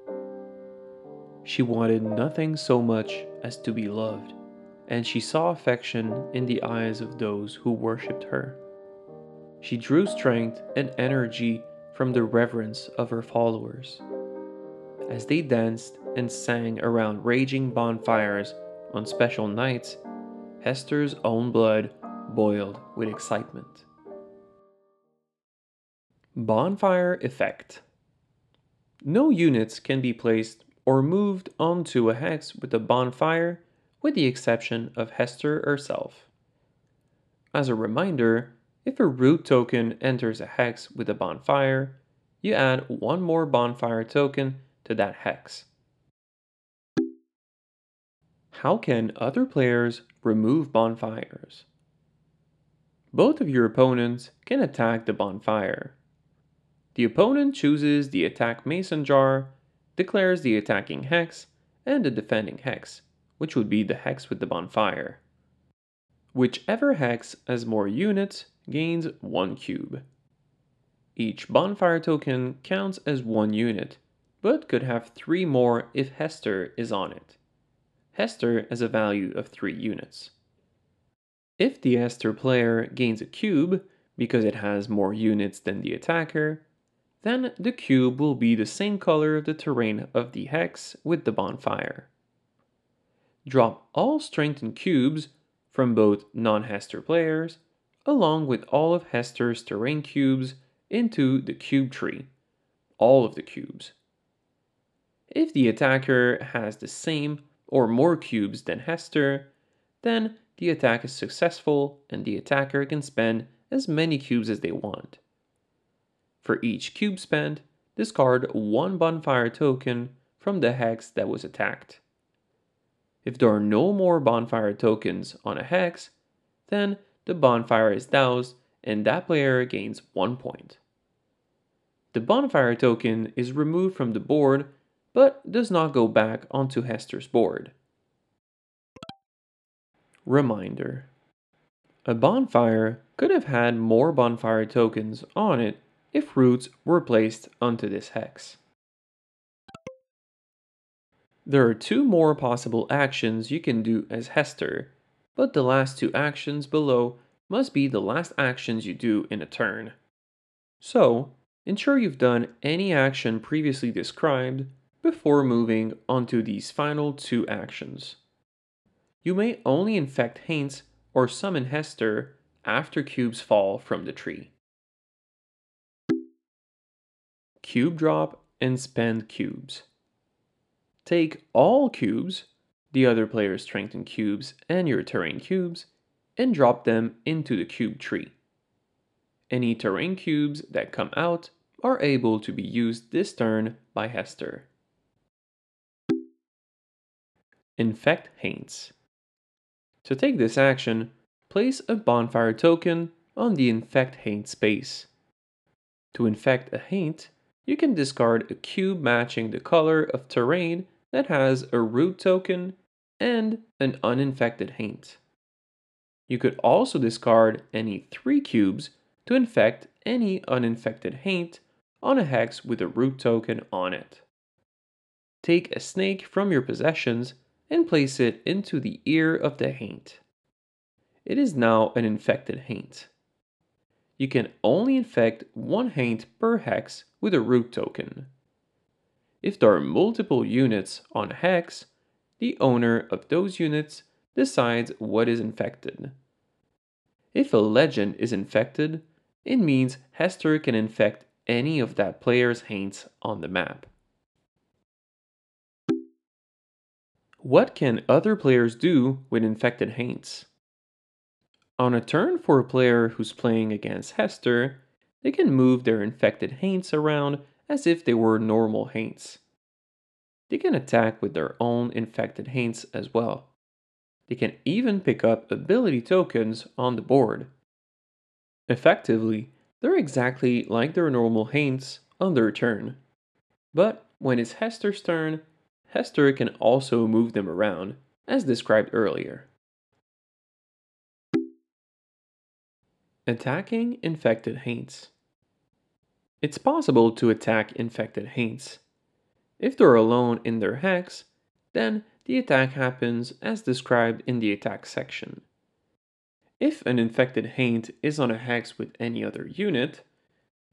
She wanted nothing so much as to be loved, and she saw affection in the eyes of those who worshipped her. She drew strength and energy from the reverence of her followers. As they danced and sang around raging bonfires on special nights, Hester's own blood boiled with excitement. Bonfire Effect No units can be placed or moved onto a hex with a bonfire with the exception of Hester herself. As a reminder, if a root token enters a hex with a bonfire, you add one more bonfire token to that hex. How can other players remove bonfires? Both of your opponents can attack the bonfire. The opponent chooses the attack mason jar, declares the attacking hex, and the defending hex, which would be the hex with the bonfire. Whichever hex has more units gains one cube. Each bonfire token counts as one unit, but could have three more if Hester is on it. Hester has a value of 3 units. If the Hester player gains a cube, because it has more units than the attacker, then the cube will be the same color of the terrain of the hex with the bonfire. Drop all strengthened cubes from both non-Hester players, along with all of Hester's terrain cubes into the cube tree, all of the cubes. If the attacker has the same or more cubes than Hester, then the attack is successful and the attacker can spend as many cubes as they want. For each cube spent, discard one bonfire token from the hex that was attacked. If there are no more bonfire tokens on a hex, then the bonfire is doused and that player gains one point. The bonfire token is removed from the board but does not go back onto Hester's board. Reminder A bonfire could have had more bonfire tokens on it if roots were placed onto this hex. There are two more possible actions you can do as Hester, but the last two actions below must be the last actions you do in a turn. So, ensure you've done any action previously described before moving onto these final two actions. You may only infect Haints or summon Hester after cubes fall from the tree. Cube drop and spend cubes. Take all cubes, the other player's strengthened cubes and your terrain cubes, and drop them into the cube tree. Any terrain cubes that come out are able to be used this turn by Hester. Infect Haints. To take this action, place a bonfire token on the Infect Haint space. To infect a Haint, you can discard a cube matching the color of terrain that has a root token and an uninfected Haint. You could also discard any three cubes to infect any uninfected Haint on a hex with a root token on it. Take a snake from your possessions and place it into the ear of the haint. It is now an infected haint. You can only infect one haint per hex with a root token. If there are multiple units on a hex, the owner of those units decides what is infected. If a legend is infected, it means Hester can infect any of that player's haints on the map. What can other players do with infected Haints? On a turn for a player who's playing against Hester, they can move their infected Haints around as if they were normal Haints. They can attack with their own infected Haints as well. They can even pick up ability tokens on the board. Effectively, they're exactly like their normal Haints on their turn. But when it's Hester's turn, Hester can also move them around, as described earlier. Attacking infected haints. It's possible to attack infected haints. If they're alone in their hex, then the attack happens as described in the attack section. If an infected haint is on a hex with any other unit,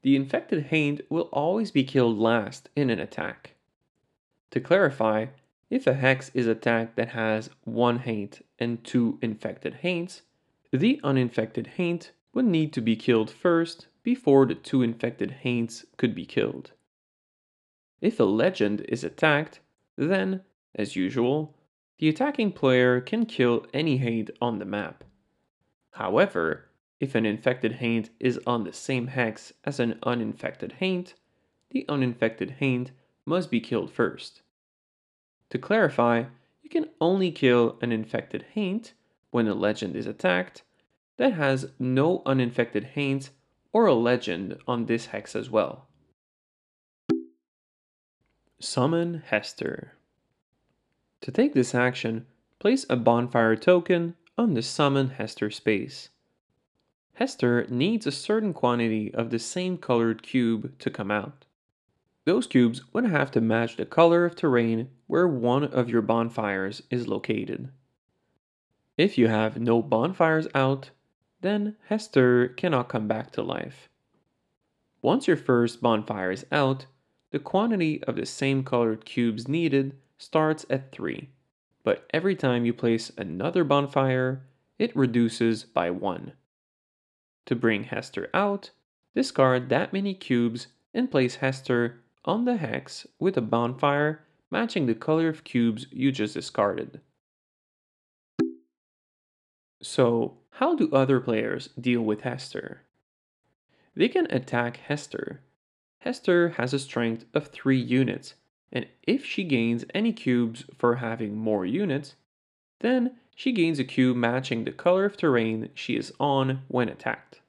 the infected haint will always be killed last in an attack. To clarify, if a hex is attacked that has one haint and two infected haints, the uninfected haint would need to be killed first before the two infected haints could be killed. If a legend is attacked, then, as usual, the attacking player can kill any haint on the map. However, if an infected haint is on the same hex as an uninfected haint, the uninfected Haint must be killed first. To clarify, you can only kill an infected Haint when a legend is attacked that has no uninfected Haint or a legend on this hex as well. Summon Hester. To take this action, place a bonfire token on the Summon Hester space. Hester needs a certain quantity of the same colored cube to come out. Those cubes would have to match the color of terrain where one of your bonfires is located. If you have no bonfires out, then Hester cannot come back to life. Once your first bonfire is out, the quantity of the same colored cubes needed starts at 3, but every time you place another bonfire, it reduces by 1. To bring Hester out, discard that many cubes and place Hester on the hex with a bonfire matching the color of cubes you just discarded. So, how do other players deal with Hester? They can attack Hester. Hester has a strength of 3 units, and if she gains any cubes for having more units, then she gains a cube matching the color of terrain she is on when attacked.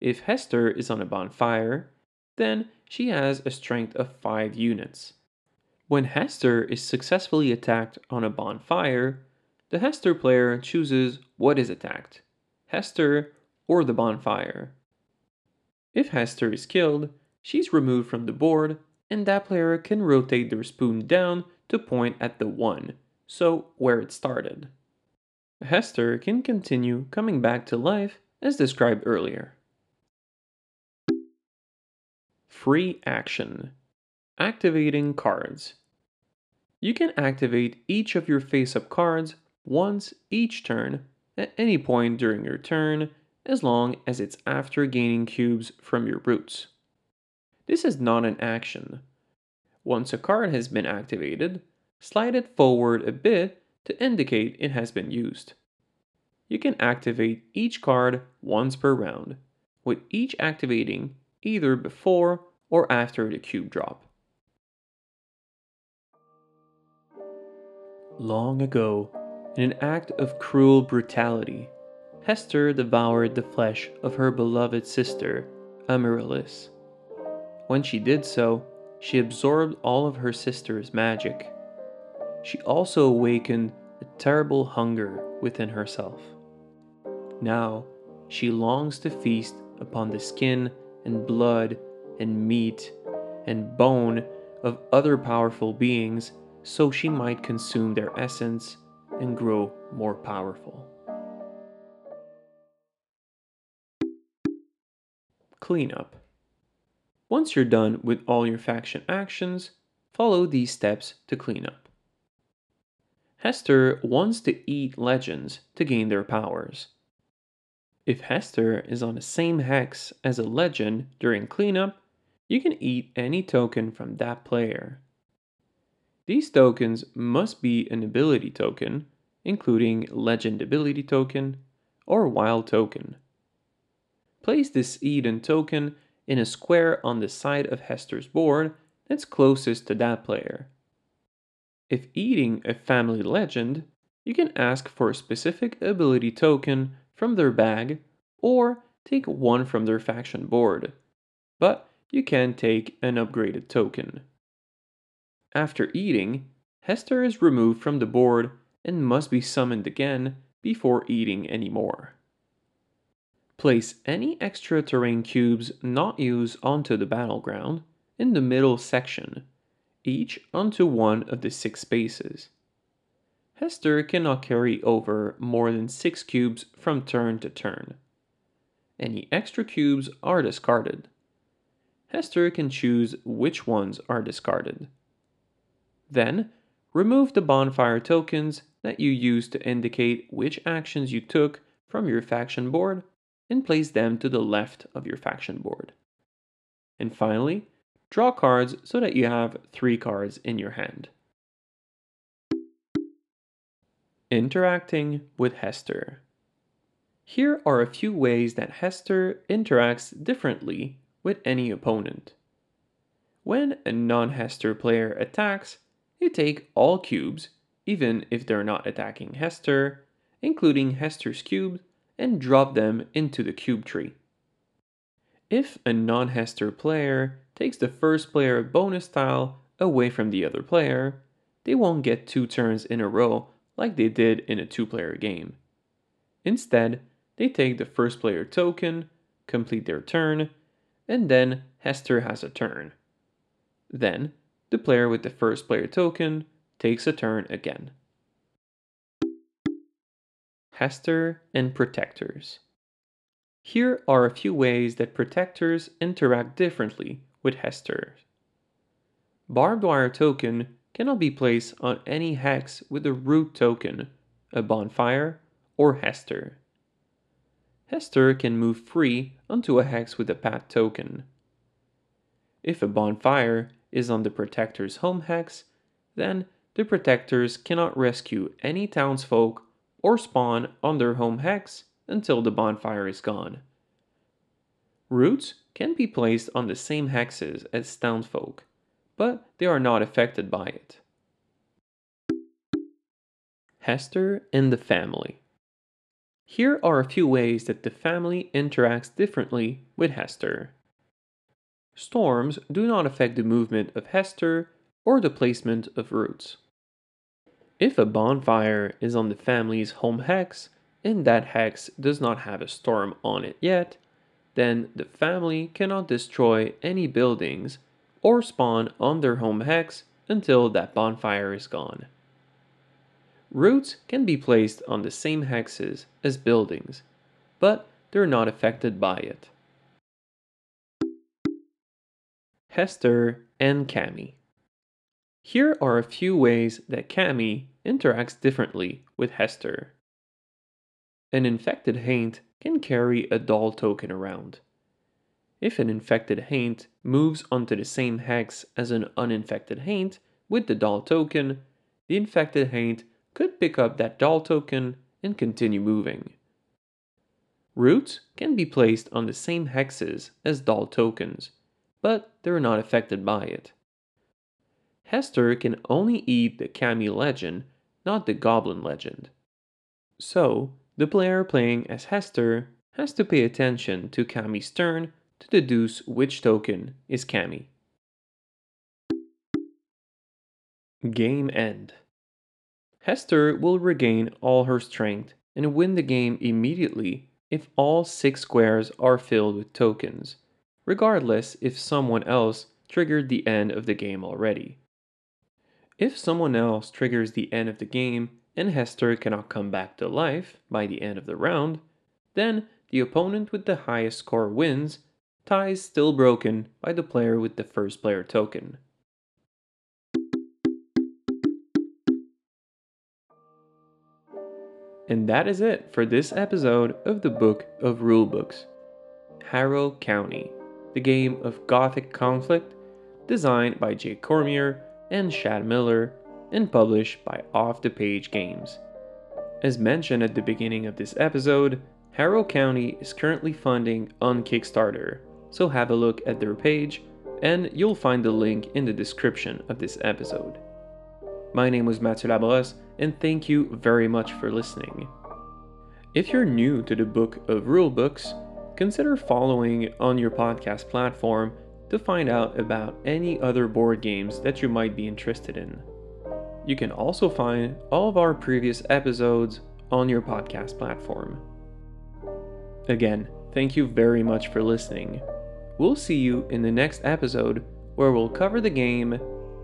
If Hester is on a bonfire, then she has a strength of 5 units. When Hester is successfully attacked on a bonfire, the Hester player chooses what is attacked Hester or the bonfire. If Hester is killed, she's removed from the board, and that player can rotate their spoon down to point at the 1, so where it started. Hester can continue coming back to life as described earlier. Free action. Activating cards. You can activate each of your face up cards once each turn at any point during your turn as long as it's after gaining cubes from your roots. This is not an action. Once a card has been activated, slide it forward a bit to indicate it has been used. You can activate each card once per round, with each activating either before or after the cube drop. Long ago, in an act of cruel brutality, Hester devoured the flesh of her beloved sister, Amaryllis. When she did so, she absorbed all of her sister's magic. She also awakened a terrible hunger within herself. Now, she longs to feast upon the skin and blood and meat and bone of other powerful beings so she might consume their essence and grow more powerful. Cleanup. Once you're done with all your faction actions, follow these steps to clean up. Hester wants to eat legends to gain their powers. If Hester is on the same hex as a legend during cleanup, you can eat any token from that player. These tokens must be an ability token, including legend ability token or wild token. Place this Eden token in a square on the side of Hester's board that's closest to that player. If eating a family legend, you can ask for a specific ability token from their bag or take one from their faction board. But you can take an upgraded token. After eating, Hester is removed from the board and must be summoned again before eating anymore. Place any extra terrain cubes not used onto the battleground in the middle section, each onto one of the six spaces. Hester cannot carry over more than six cubes from turn to turn. Any extra cubes are discarded. Hester can choose which ones are discarded. Then, remove the bonfire tokens that you used to indicate which actions you took from your faction board and place them to the left of your faction board. And finally, draw cards so that you have three cards in your hand. Interacting with Hester. Here are a few ways that Hester interacts differently with any opponent. when a non Hester player attacks, you take all cubes, even if they're not attacking Hester, including Hester's cubes, and drop them into the cube tree. If a non Hester player takes the first player bonus tile away from the other player, they won't get two turns in a row like they did in a two player game. Instead, they take the first player token, complete their turn, and then Hester has a turn. Then, the player with the first player token takes a turn again. Hester and Protectors Here are a few ways that Protectors interact differently with Hester. Barbed wire token cannot be placed on any hex with a root token, a bonfire, or Hester. Hester can move free onto a hex with a path token. If a bonfire is on the protector's home hex, then the protectors cannot rescue any townsfolk or spawn on their home hex until the bonfire is gone. Roots can be placed on the same hexes as townsfolk, but they are not affected by it. Hester and the family. Here are a few ways that the family interacts differently with Hester. Storms do not affect the movement of Hester or the placement of roots. If a bonfire is on the family's home hex and that hex does not have a storm on it yet, then the family cannot destroy any buildings or spawn on their home hex until that bonfire is gone. Roots can be placed on the same hexes as buildings, but they're not affected by it. Hester, and Kammi. Here are a few ways that Kammi interacts differently with Hester. An infected Haint can carry a doll token around. If an infected Haint moves onto the same hex as an uninfected Haint with the doll token, the infected Haint could pick up that doll token and continue moving. Roots can be placed on the same hexes as doll tokens, but they're not affected by it. Hester can only eat the Kammi legend, not the Goblin legend. So, the player playing as Hester has to pay attention to Kammi's turn to deduce which token is Kammi. Game End Hester will regain all her strength and win the game immediately if all six squares are filled with tokens regardless if someone else triggered the end of the game already. If someone else triggers the end of the game and Hester cannot come back to life by the end of the round, then the opponent with the highest score wins, ties still broken by the player with the first player token. And that is it for this episode of the Book of Rulebooks. Harrow County the game of Gothic conflict, designed by Jay Cormier and Shad Miller, and published by Off the Page Games. As mentioned at the beginning of this episode, Harrow County is currently funding on Kickstarter, so have a look at their page and you'll find the link in the description of this episode. My name was Mathieu Labrosse, and thank you very much for listening. If you're new to the Book of Rulebooks, consider following on your podcast platform to find out about any other board games that you might be interested in. You can also find all of our previous episodes on your podcast platform. Again, thank you very much for listening. We'll see you in the next episode where we'll cover the game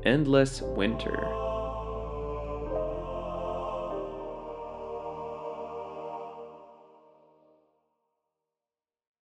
Endless Winter.